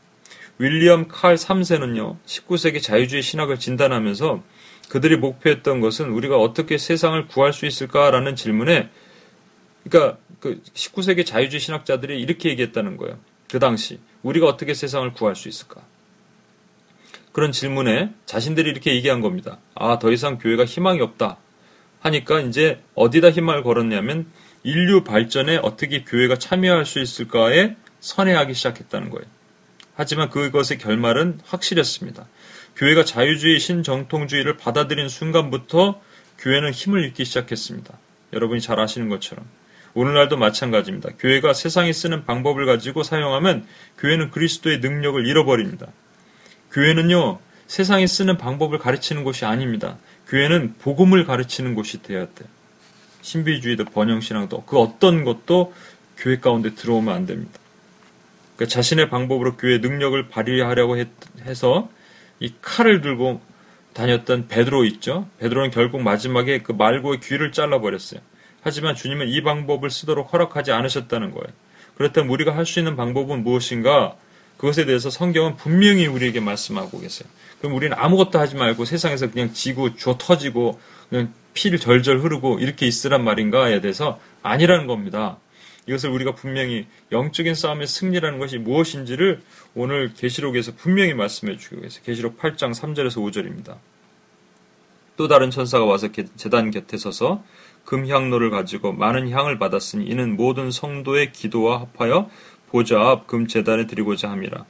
윌리엄 칼 3세는요, 19세기 자유주의 신학을 진단하면서 그들이 목표했던 것은 우리가 어떻게 세상을 구할 수 있을까라는 질문에, 그러니까 그 19세기 자유주의 신학자들이 이렇게 얘기했다는 거예요. 그 당시. 우리가 어떻게 세상을 구할 수 있을까? 그런 질문에 자신들이 이렇게 얘기한 겁니다. 아, 더 이상 교회가 희망이 없다. 하니까 이제 어디다 희망을 걸었냐면 인류 발전에 어떻게 교회가 참여할 수 있을까에 선회하기 시작했다는 거예요. 하지만 그것의 결말은 확실했습니다. 교회가 자유주의 신정통주의를 받아들인 순간부터 교회는 힘을 잃기 시작했습니다. 여러분이 잘 아시는 것처럼. 오늘날도 마찬가지입니다. 교회가 세상이 쓰는 방법을 가지고 사용하면 교회는 그리스도의 능력을 잃어버립니다. 교회는요, 세상이 쓰는 방법을 가르치는 곳이 아닙니다. 교회는 복음을 가르치는 곳이 되어야 돼요. 신비주의도 번영신앙도 그 어떤 것도 교회 가운데 들어오면 안 됩니다. 그 자신의 방법으로 교회 능력을 발휘하려고 했, 해서 이 칼을 들고 다녔던 베드로 있죠. 베드로는 결국 마지막에 그 말고의 귀를 잘라버렸어요. 하지만 주님은 이 방법을 쓰도록 허락하지 않으셨다는 거예요. 그렇다면 우리가 할 수 있는 방법은 무엇인가? 그것에 대해서 성경은 분명히 우리에게 말씀하고 계세요. 그럼 우리는 아무것도 하지 말고 세상에서 그냥 지고 줘 터지고 그냥 피를 절절 흐르고 이렇게 있으란 말인가에 대해서 아니라는 겁니다. 이것을 우리가 분명히 영적인 싸움의 승리라는 것이 무엇인지를 오늘 계시록에서 분명히 말씀해 주고 계세요. 계시록 8장 3절에서 5절입니다. 또 다른 천사가 와서 재단 곁에 서서 금향로를 가지고 많은 향을 받았으니 이는 모든 성도의 기도와 합하여 보좌 앞 금재단에 드리고자 함이라.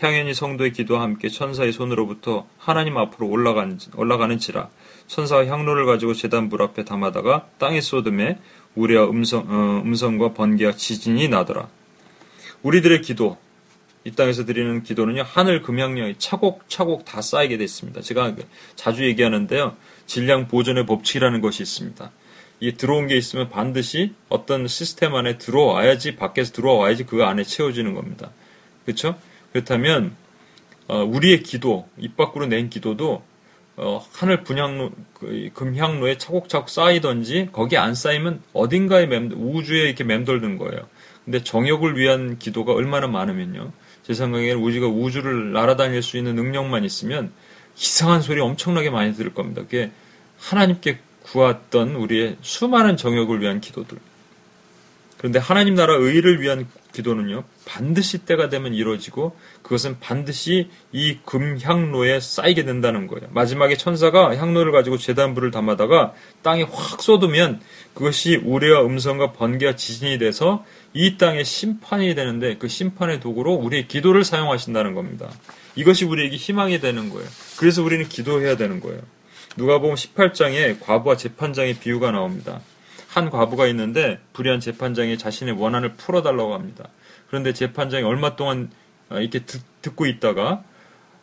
향연이 성도의 기도와 함께 천사의 손으로부터 하나님 앞으로 올라간, 올라가는지라 천사가 향로를 가지고 재단 물 앞에 담아다가 땅에 쏟음에 우리와 음성, 어, 음성과 번개와 지진이 나더라. 우리들의 기도, 이 땅에서 드리는 기도는요, 하늘 금양량이 차곡차곡 다 쌓이게 됐습니다. 제가 자주 얘기하는데요, 질량 보존의 법칙이라는 것이 있습니다. 이 들어온 게 있으면 반드시 어떤 시스템 안에 들어와야지, 밖에서 들어와야지 그 안에 채워지는 겁니다. 그렇죠? 그렇다면, 어, 우리의 기도, 입 밖으로 낸 기도도 어, 하늘 분향로, 그, 금향로에 차곡차곡 쌓이던지 거기 안 쌓이면 어딘가에 맴, 우주에 이렇게 맴돌는 거예요. 근데 정욕을 위한 기도가 얼마나 많으면요. 제 생각에는 우리가 우주를 날아다닐 수 있는 능력만 있으면 이상한 소리 엄청나게 많이 들을 겁니다. 그게 하나님께 구했던 우리의 수많은 정욕을 위한 기도들. 그런데 하나님 나라 의를 위한 기도는요, 반드시 때가 되면 이루어지고 그것은 반드시 이 금향로에 쌓이게 된다는 거예요. 마지막에 천사가 향로를 가지고 재단불을 담아다가 땅에 확 쏟으면 그것이 우레와 음성과 번개와 지진이 돼서 이 땅에 심판이 되는데 그 심판의 도구로 우리의 기도를 사용하신다는 겁니다. 이것이 우리에게 희망이 되는 거예요. 그래서 우리는 기도해야 되는 거예요. 누가 보면 18장에 과부와 재판장의 비유가 나옵니다. 한 과부가 있는데 불의한 재판장이 자신의 원한을 풀어달라고 합니다. 그런데 재판장이 얼마 동안 어, 이렇게 듣, 고 있다가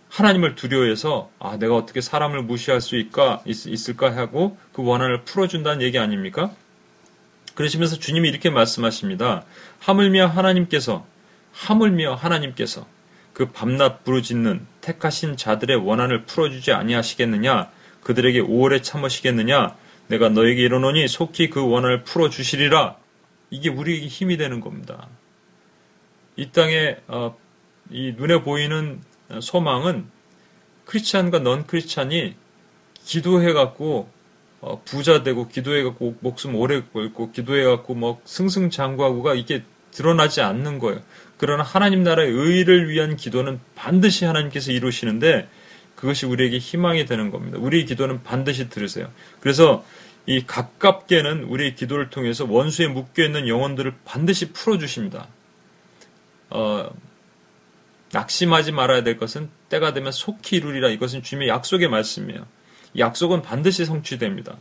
하나님을 두려워해서 아 내가 어떻게 사람을 무시할 수 있까 있을까 하고 그 원한을 풀어준다는 얘기 아닙니까? 그러시면서 주님이 이렇게 말씀하십니다. 하물며 하나님께서 하물며 하나님께서 그 밤낮 부르짖는 택하신 자들의 원한을 풀어주지 아니하시겠느냐? 그들에게 오래 참으시겠느냐? 내가 너에게 이르노니 속히 그 원한을 풀어 주시리라. 이게 우리에게 힘이 되는 겁니다. 이 땅에 어, 이 눈에 보이는 소망은 크리스찬과 넌 크리스찬이 기도해 갖고 어, 부자 되고 기도해 갖고 목숨 오래 걸고 기도해 갖고 뭐 승승장구하고가 이게 드러나지 않는 거예요. 그러나 하나님 나라의 의를 위한 기도는 반드시 하나님께서 이루시는데 그것이 우리에게 희망이 되는 겁니다. 우리의 기도는 반드시 들으세요. 그래서 이 가깝게는 우리의 기도를 통해서 원수에 묶여 있는 영혼들을 반드시 풀어 주십니다. 어, 낙심하지 말아야 될 것은 때가 되면 속히 이루리라. 이것은 주님의 약속의 말씀이에요. 약속은 반드시 성취됩니다.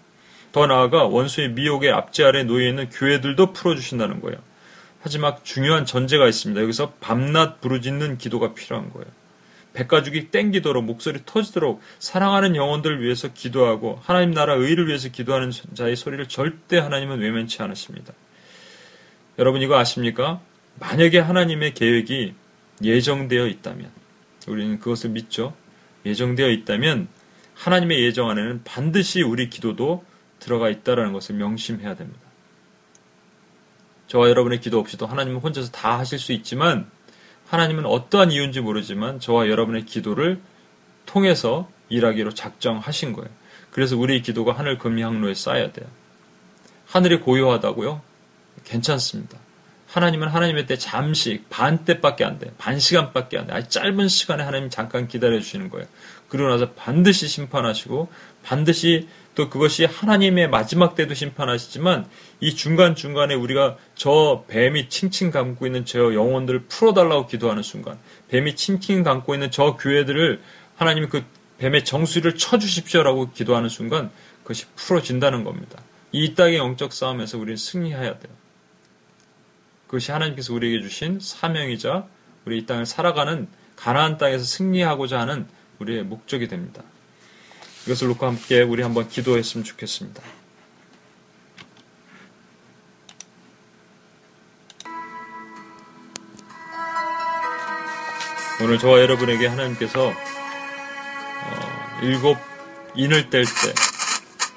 더 나아가 원수의 미혹의 압제 아래 놓여 있는 교회들도 풀어 주신다는 거예요. 하지만 중요한 전제가 있습니다. 여기서 밤낮 부르짖는 기도가 필요한 거예요. 백가죽이 땡기도록 목소리 터지도록 사랑하는 영혼들을 위해서 기도하고 하나님 나라 의를 위해서 기도하는 자의 소리를 절대 하나님은 외면치 않으십니다. 여러분 이거 아십니까? 만약에 하나님의 계획이 예정되어 있다면 우리는 그것을 믿죠. 예정되어 있다면 하나님의 예정 안에는 반드시 우리 기도도 들어가 있다라는 것을 명심해야 됩니다. 저와 여러분의 기도 없이도 하나님은 혼자서 다 하실 수 있지만 하나님은 어떠한 이유인지 모르지만 저와 여러분의 기도를 통해서 일하기로 작정하신 거예요. 그래서 우리의 기도가 하늘 금리항로에 쌓여야 돼요. 하늘이 고요하다고요? 괜찮습니다. 하나님은 하나님의 때 잠시 반 때밖에 안 돼. 반 시간밖에 안 돼. 아주 짧은 시간에 하나님 잠깐 기다려 주시는 거예요. 그러고 나서 반드시 심판하시고 반드시 또 그것이 하나님의 마지막 때도 심판하시지만 이 중간중간에 우리가 저 뱀이 칭칭 감고 있는 저 영혼들을 풀어달라고 기도하는 순간, 뱀이 칭칭 감고 있는 저 교회들을 하나님이 그 뱀의 정수리를 쳐주십시오라고 기도하는 순간 그것이 풀어진다는 겁니다. 이 땅의 영적 싸움에서 우리는 승리해야 돼요. 그것이 하나님께서 우리에게 주신 사명이자 우리 이 땅을 살아가는 가나안 땅에서 승리하고자 하는 우리의 목적이 됩니다. 이것을 놓고 함께 우리 한번 기도했으면 좋겠습니다. 오늘 저와 여러분에게 하나님께서 어, 일곱 인을 뗄 때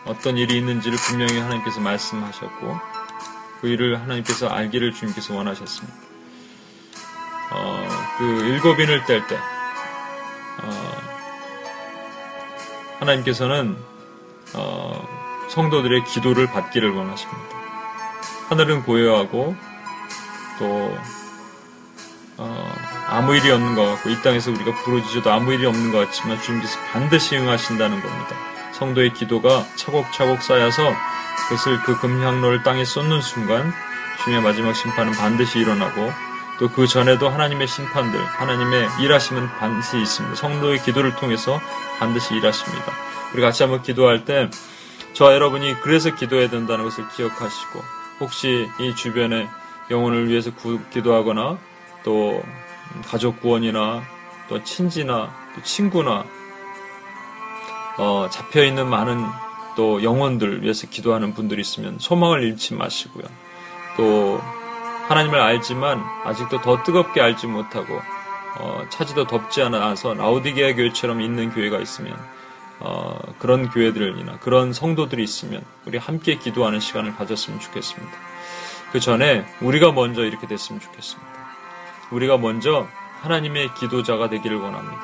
어떤 일이 있는지를 분명히 하나님께서 말씀하셨고 그 일을 하나님께서 알기를 주님께서 원하셨습니다. 어, 그 일곱 인을 뗄 때, 하나님께서는 어, 성도들의 기도를 받기를 원하십니다. 하늘은 고요하고 또 어, 아무 일이 없는 것 같고 이 땅에서 우리가 부르짖어도 아무 일이 없는 것 같지만 주님께서 반드시 응하신다는 겁니다. 성도의 기도가 차곡차곡 쌓여서 그것을 그 금향로를 땅에 쏟는 순간 주님의 마지막 심판은 반드시 일어나고 또 그 전에도 하나님의 심판들, 하나님의 일하심은 반드시 있습니다. 성도의 기도를 통해서 반드시 일하십니다. 우리 같이 한번 기도할 때 저와 여러분이 그래서 기도해야 된다는 것을 기억하시고 혹시 이 주변에 영혼을 위해서 기도하거나 또 가족 구원이나 또 친지나 또 친구나 어, 잡혀 있는 많은 또 영혼들 위해서 기도하는 분들이 있으면 소망을 잃지 마시고요. 또 하나님을 알지만 아직도 더 뜨겁게 알지 못하고 어, 차지도 덥지 않아서 라우디게아 교회처럼 있는 교회가 있으면 어, 그런 교회들이나 그런 성도들이 있으면 우리 함께 기도하는 시간을 가졌으면 좋겠습니다. 그 전에 우리가 먼저 이렇게 됐으면 좋겠습니다. 우리가 먼저 하나님의 기도자가 되기를 원합니다.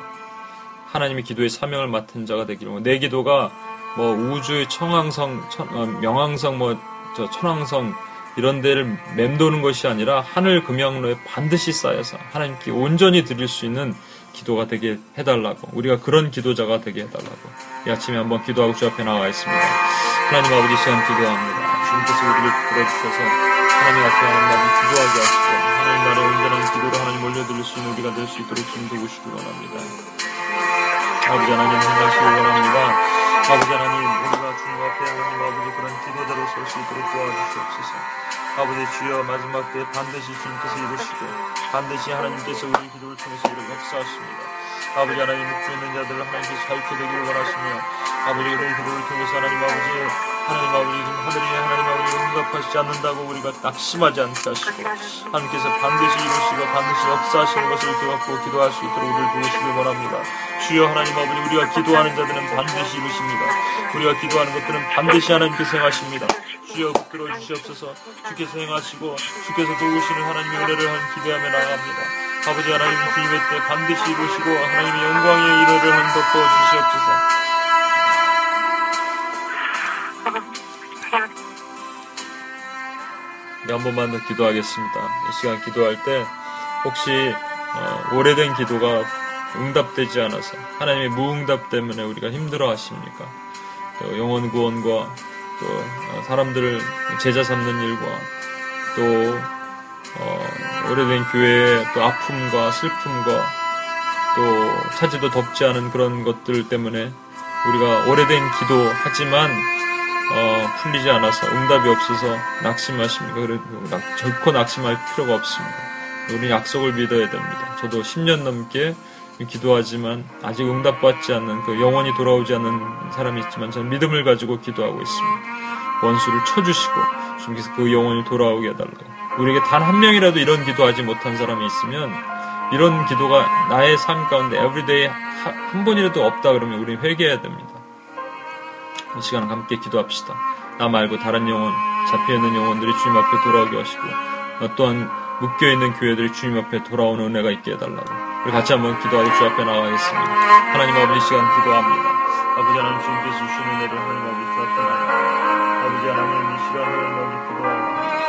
하나님의 기도의 사명을 맡은 자가 되기를 원합니다. 내 기도가 뭐 우주의 청황성, 천, 어, 명왕성, 뭐 저 천왕성 이런 데를 맴도는 것이 아니라 하늘 금양로에 반드시 쌓여서 하나님께 온전히 드릴 수 있는 기도가 되게 해달라고 우리가 그런 기도자가 되게 해달라고 이 아침에 한번 기도하고 주 앞에 나와 있습니다. 하나님 아버지 시간 기도합니다. 주님께서 우리를 불러주셔서 하나님 앞에 한마디 기도하게 하시고 하나님 나라의 온전한 기도로 하나님 올려드릴 수 있는 우리가 될 수 있도록 주님 도우시기 원합니다. 아버지 하나님 행하시기 원합니다. 아버지 하나님 주님 앞에 하나님 아버지 그런 기도자로 설 수 있도록 도와주시옵소서. 아버지 주여 마지막 때 반드시 주님께서 이루시고 반드시 하나님께서 우리 기도를 통해서 이를 역사하십니다 아버지 하나님 묵고 있는 자들을 하나님께서 살게 되기를 원하시며 아버지 우리 기도를 통해서 하나님 아버지 하나님 아버지 지금 하늘이 하나님 아버지 응답하시지 않는다고 우리가 낙심하지 않게 하시고 하나님께서 반드시 이루시고 반드시 역사하시는 것을 기억하고 기도할 수 있도록 우리를 도우시길 원합니다. 주여 하나님 아버지 우리가 기도하는 자들은 반드시 이루십니다. 우리가 기도하는 것들은 반드시 하나님께서 행하십니다. 주여 붙들어 주시옵소서 주께서 행하시고 주께서 도우시는 하나님의 은혜를 한 기대하며 나아갑니다. 아버지 하나님 주님의 때 반드시 이루시고 하나님의 영광의 일회를 한 덮어 주시옵소서. 네, 한 번만 더 기도하겠습니다. 이 시간 기도할 때 혹시 어, 오래된 기도가 응답되지 않아서 하나님의 무응답 때문에 우리가 힘들어 하십니까? 또 영혼 구원과 또 어, 사람들을 제자 삼는 일과 또 어, 오래된 교회의 또 아픔과 슬픔과 또 차지도 덥지 않은 그런 것들 때문에 우리가 오래된 기도하지만 어, 풀리지 않아서 응답이 없어서 낙심하십니까? 그래도 낙, 결코 낙심할 필요가 없습니다. 우리 약속을 믿어야 됩니다. 저도 10년 넘게 기도하지만 아직 응답받지 않는 그 영원히 돌아오지 않는 사람이 있지만 저는 믿음을 가지고 기도하고 있습니다. 원수를 쳐주시고 주님께서 그 영혼이 돌아오게 해달라고. 우리에게 단 한 명이라도 이런 기도하지 못한 사람이 있으면 이런 기도가 나의 삶 가운데 everyday 한 번이라도 없다 그러면 우리는 회개해야 됩니다. 이 시간 함께 기도합시다. 나 말고 다른 영혼, 잡혀있는 영혼들이 주님 앞에 돌아오게 하시고 또한 묶여있는 교회들이 주님 앞에 돌아오는 은혜가 있게 해달라고 우리 같이 한번 기도하고 주 앞에 나가겠습니다. 하나님 아버지 시간 기도합니다. 아버지 하나님 주님께서 주신 은혜를 하나님 아버지 주 앞에 나가 아버지 하나님 이 아버지 하나님 우리 저희와 하나님 저희 하나님 불쌍히 여겨주시고 아버지 하나님 우리 다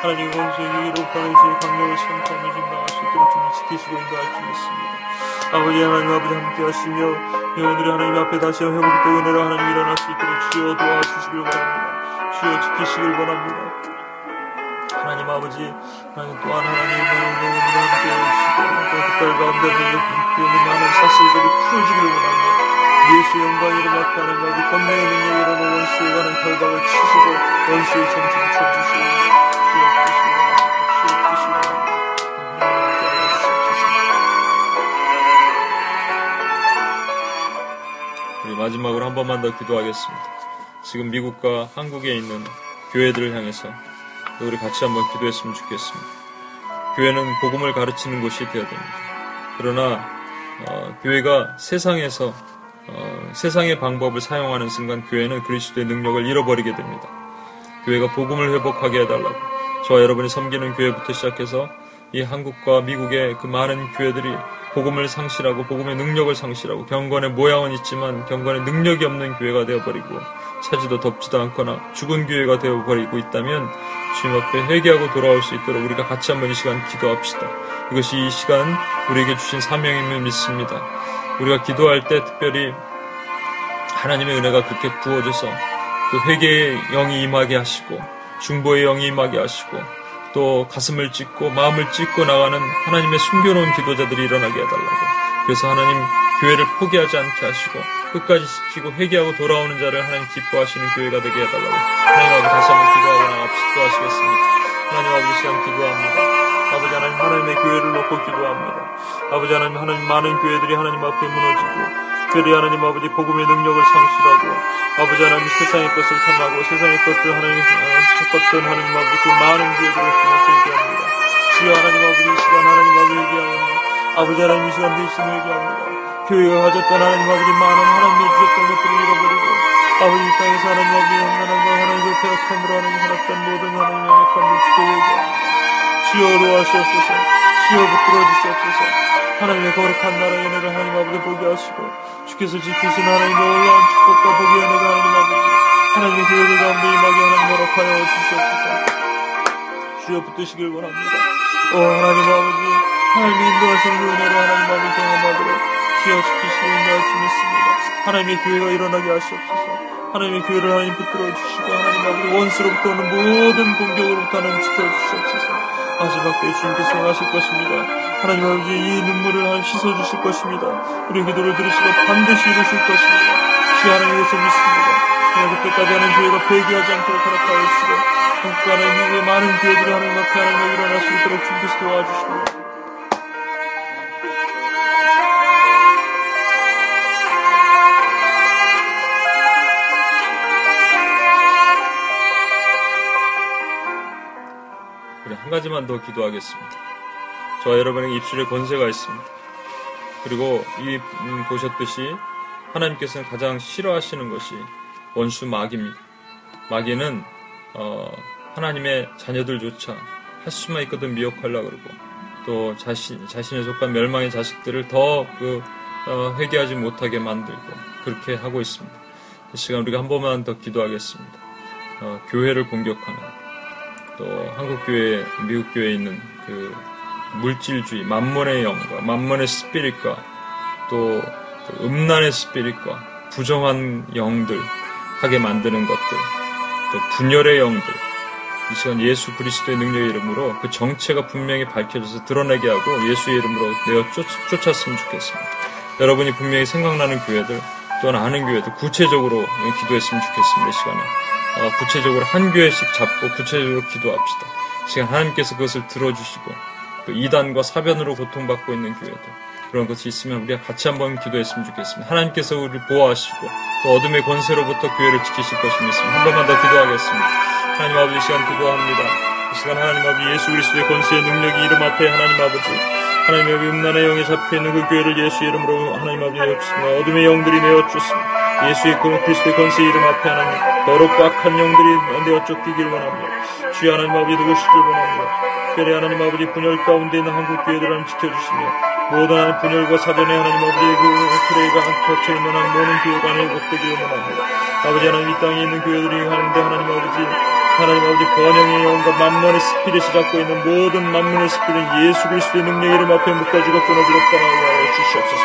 하나님 원수의 위로부터 주의 강력을 선포하며 지금 나갈 수 있도록 주님 지키시고 인도할 수 있습니다. 아버지 하나님 아버지 함께 하시며 영혼들이 하나님 앞에 다시 회복된 은혜로 하나님 일어날 수 있도록 주여 도와주시길 원합니다. 주여 지키시길 원합니다. 하나님 아버지 하나님 또한 하나님 영혼을 함께 또 그딸 가운데 있는 많은 사슬들이 풀어지기를 원합니다. 그리스도 영광 이름 앞에 하나님 아버지 권능의 능력으로 원수에 관한 결박을 치시고 원수의 정신을 쳐주시고 마지막으로 한 번만 더 기도하겠습니다. 지금 미국과 한국에 있는 교회들을 향해서 우리 같이 한번 기도했으면 좋겠습니다. 교회는 복음을 가르치는 곳이 되어야 됩니다. 그러나 어, 교회가 세상에서 어, 세상의 방법을 사용하는 순간 교회는 그리스도의 능력을 잃어버리게 됩니다. 교회가 복음을 회복하게 해달라고 저와 여러분이 섬기는 교회부터 시작해서 이 한국과 미국의 그 많은 교회들이 복음을 상실하고 복음의 능력을 상실하고 경건의 모양은 있지만 경건의 능력이 없는 교회가 되어버리고 차지도 덥지도 않거나 죽은 교회가 되어버리고 있다면 주님 앞에 회개하고 돌아올 수 있도록 우리가 같이 한번 이 시간 기도합시다. 이것이 이 시간 우리에게 주신 사명임을 믿습니다. 우리가 기도할 때 특별히 하나님의 은혜가 그렇게 부어져서 그 회개의 영이 임하게 하시고 중보의 영이 임하게 하시고 또 가슴을 찢고 마음을 찢고 나가는 하나님의 숨겨놓은 기도자들이 일어나게 해달라고. 그래서 하나님 교회를 포기하지 않게 하시고 끝까지 지키고 회개하고 돌아오는 자를 하나님 기뻐하시는 교회가 되게 해달라고. 하나님 아버지 다시 한번 기도하고 나갑시다 기도하시겠습니다. 하나님 아버지 시간 기도합니다. 아버지 하나님 하나님의 교회를 놓고 기도합니다. 아버지 하나님 하나님 많은 교회들이 하나님 앞에 무너지고 특별히 하나님 아버지 복음의 능력을 상실하고 아버지 하나님 세상의 것을 탐하고 세상의 것들 하나님 찾았던 하나님 아버지 그 많은 교회들을 통해서 얘기합니다. 주여 하나님 아버지 이 시간 하나님 아버지 얘기합니다. 아버지 하나님 이 시간 대신 얘기합니다. 교회가 가졌던 하나님 아버지 많은 하나님의 주셨던 것들을 잃어버리고 아버지 이 땅에서 하나님 아버지 하나님과 하나님의 배역함으로 하나님 살았던 모든 하나님의 약함을 주께 얘기합니다. 주여 도하시옵소서. 주여 붙들어 주시옵소서. 하나님의 거룩한 나라의 은혜를 하나님 아버지 보게 하시고 주께서 지키신 하나님의 놀라운 축복과 복의 은혜가 하나님 아버지 하나님의 교회들 가운데 임하게 하나님 허락하여 주시옵소서. 주여 붙드시길 원합니다. 오 하나님 아버지 하나님의 인도하시는 그 은혜를 하나님 아버지 경험하도록 주여 지키시길 말씀했습니다. 하나님의 교회가 일어나게 하시옵소서. 하나님의 교회를 하나님 붙들어 주시고 하나님 아버지 원수로부터 오는 모든 공격으로부터 하나님 지켜 주시옵소서 마지막 때 주님께서 행하실 것입니다. 하나님 아버지 이 눈물을 하나님 씻어주실 것입니다. 우리 기도를 들으시고 반드시 이루실 것입니다. 주 하나님 이것을 믿습니다. 하나님 그때까지 하는 교회가 폐기하지 않도록 허락하여 주시고 한국 하나님 미국의 많은 교회들이 하나님 앞에 하나님을 일어날 수 있도록 주님께서 도와주시고 한 가지만 더 기도하겠습니다. 저와 여러분의 입술에 권세가 있습니다. 그리고 이 음, 보셨듯이 하나님께서는 가장 싫어하시는 것이 원수 마귀입니다. 마귀는 어, 하나님의 자녀들조차 할 수만 있거든 미혹하려 그러고 또 자신 자신에 속한 멸망의 자식들을 더그 어, 회개하지 못하게 만들고 그렇게 하고 있습니다. 이 시간 우리가 한 번만 더 기도하겠습니다. 어, 교회를 공격하는 또 한국 교회, 미국 교회에 있는 그 물질주의, 만문의 영과 만문의 스피릿과 또 그 음란의 스피릿과 부정한 영들 하게 만드는 것들, 또 분열의 영들, 이 시간 예수 그리스도의 능력의 이름으로 그 정체가 분명히 밝혀져서 드러내게 하고 예수의 이름으로 내어 쫓, 쫓았으면 좋겠습니다. 여러분이 분명히 생각나는 교회들 또는 아는 교회들 구체적으로 기도했으면 좋겠습니다. 이 시간에. 어, 구체적으로 한 교회씩 잡고 구체적으로 기도합시다. 시간 하나님께서 그것을 들어주시고 또 이단과 사변으로 고통받고 있는 교회들 그런 것이 있으면 우리가 같이 한번 기도했으면 좋겠습니다. 하나님께서 우리를 보호하시고 또 어둠의 권세로부터 교회를 지키실 것이 믿습니다. 한 번만 더 기도하겠습니다. 하나님 아버지 시간 기도합니다. 이 시간 하나님 아버지 예수 그리스도의 권세의 능력이 이름 앞에 하나님 아버지 하나님 아버지 음란의 영에 잡혀 있는 그 교회를 예수 이름으로 하나님 아버지 내어주습니다 어둠의 영들이 내어주습니다 예수의 그리스도의 권세 이름 앞에 하나님 더럽고 악한 영들이 내 어 쫓기길 원합니다. 주여 하나님 아버지 누구시길 원합니다. 특별히 하나님 아버지 분열 가운데 있는 한국 교회들 하나님 지켜주시며 모든 하나님 분열과 사전에 하나님 아버지의 그 트레이가 갇혀있는 하나님 모든 교회가 회복되기를 원합니다. 아버지 하나님 이 땅에 있는 교회들이 하는데 하나님 아버지 하나님 아버지 번영의 영과 만문의 스피릿이 잡고 있는 모든 만문의 스피릿 예수 그리스도의 능력 이름 앞에 묶어주고 끊어주고 떠나게 주시옵소서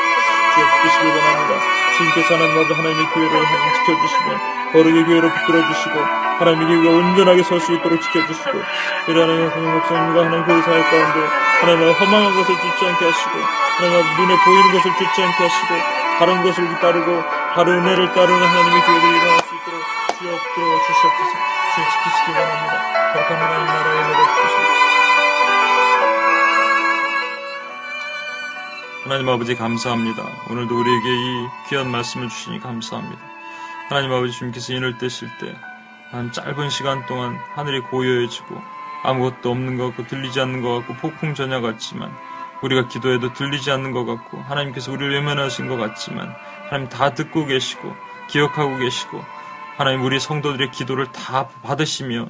붙드시길 원합니다. 주님께서 하나님 하나님의 교회를 지켜주시고 거룩의 교회로 붙들어주시고 하나님의 교회가 온전하게 설 수 있도록 지켜주시고 그리 하나님의 목사님과 하나님 교회 사역 가운데 하나님의 허망한 것을 쫓지 않게 하시고 하나님 눈에 보이는 것을 쫓지 않게 하시고 다른 것을 따르고 바로 은혜를 따르는 하나님의 교회들이 일어날 수 있도록 주여 들어와 주시옵소서. 주여 지키시기 원합니다. 거룩한 하나님 나라의 은혜를 주시옵소서 하나님 아버지 감사합니다. 오늘도 우리에게 이 귀한 말씀을 주시니 감사합니다. 하나님 아버지 주님께서 인을 떼실 때 한 짧은 시간 동안 하늘이 고요해지고 아무것도 없는 것 같고 들리지 않는 것 같고 폭풍 전야 같지만 우리가 기도해도 들리지 않는 것 같고 하나님께서 우리를 외면하신 것 같지만 하나님 다 듣고 계시고 기억하고 계시고 하나님 우리 성도들의 기도를 다 받으시며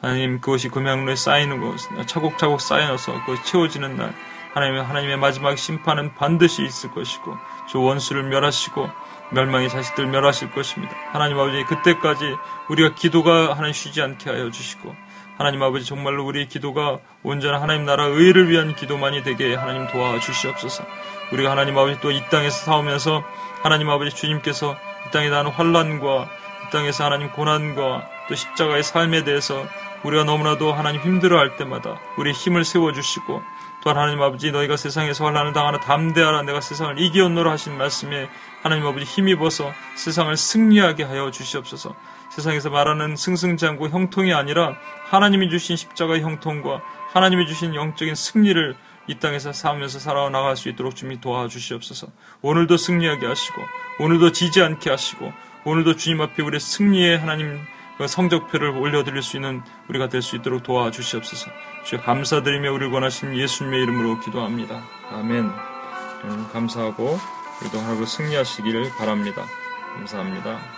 하나님 그것이 금양로에 쌓이는 것 차곡차곡 쌓여서 그것이 채워지는 날 하나님 하나님의 마지막 심판은 반드시 있을 것이고 저 원수를 멸하시고 멸망의 자식들 멸하실 것입니다. 하나님 아버지 그때까지 우리가 기도가 하나님 쉬지 않게 하여 주시고 하나님 아버지 정말로 우리 기도가 온전한 하나님 나라 의를 위한 기도만이 되게 하나님 도와주시옵소서. 우리가 하나님 아버지 또 이 땅에서 싸우면서 하나님 아버지 주님께서 이 땅에 나는 환란과 이 땅에서 하나님 고난과 또 십자가의 삶에 대해서 우리가 너무나도 하나님 힘들어할 때마다 우리 힘을 세워주시고 또한 하나님 아버지 너희가 세상에서 환란을 당하나 담대하라. 내가 세상을 이기었노라 하신 말씀에 하나님 아버지 힘입어서 세상을 승리하게 하여 주시옵소서. 세상에서 말하는 승승장구 형통이 아니라 하나님이 주신 십자가의 형통과 하나님이 주신 영적인 승리를 이 땅에서 싸우면서 살아나갈 수 있도록 주님 도와주시옵소서. 오늘도 승리하게 하시고 오늘도 지지 않게 하시고 오늘도 주님 앞에 우리의 승리의 하나님 그 성적표를 올려드릴 수 있는 우리가 될 수 있도록 도와주시옵소서. 주여 감사드리며 우리를 권하신 예수님의 이름으로 기도합니다. 아멘. 감사하고 우리도 하고 승리하시기를 바랍니다. 감사합니다.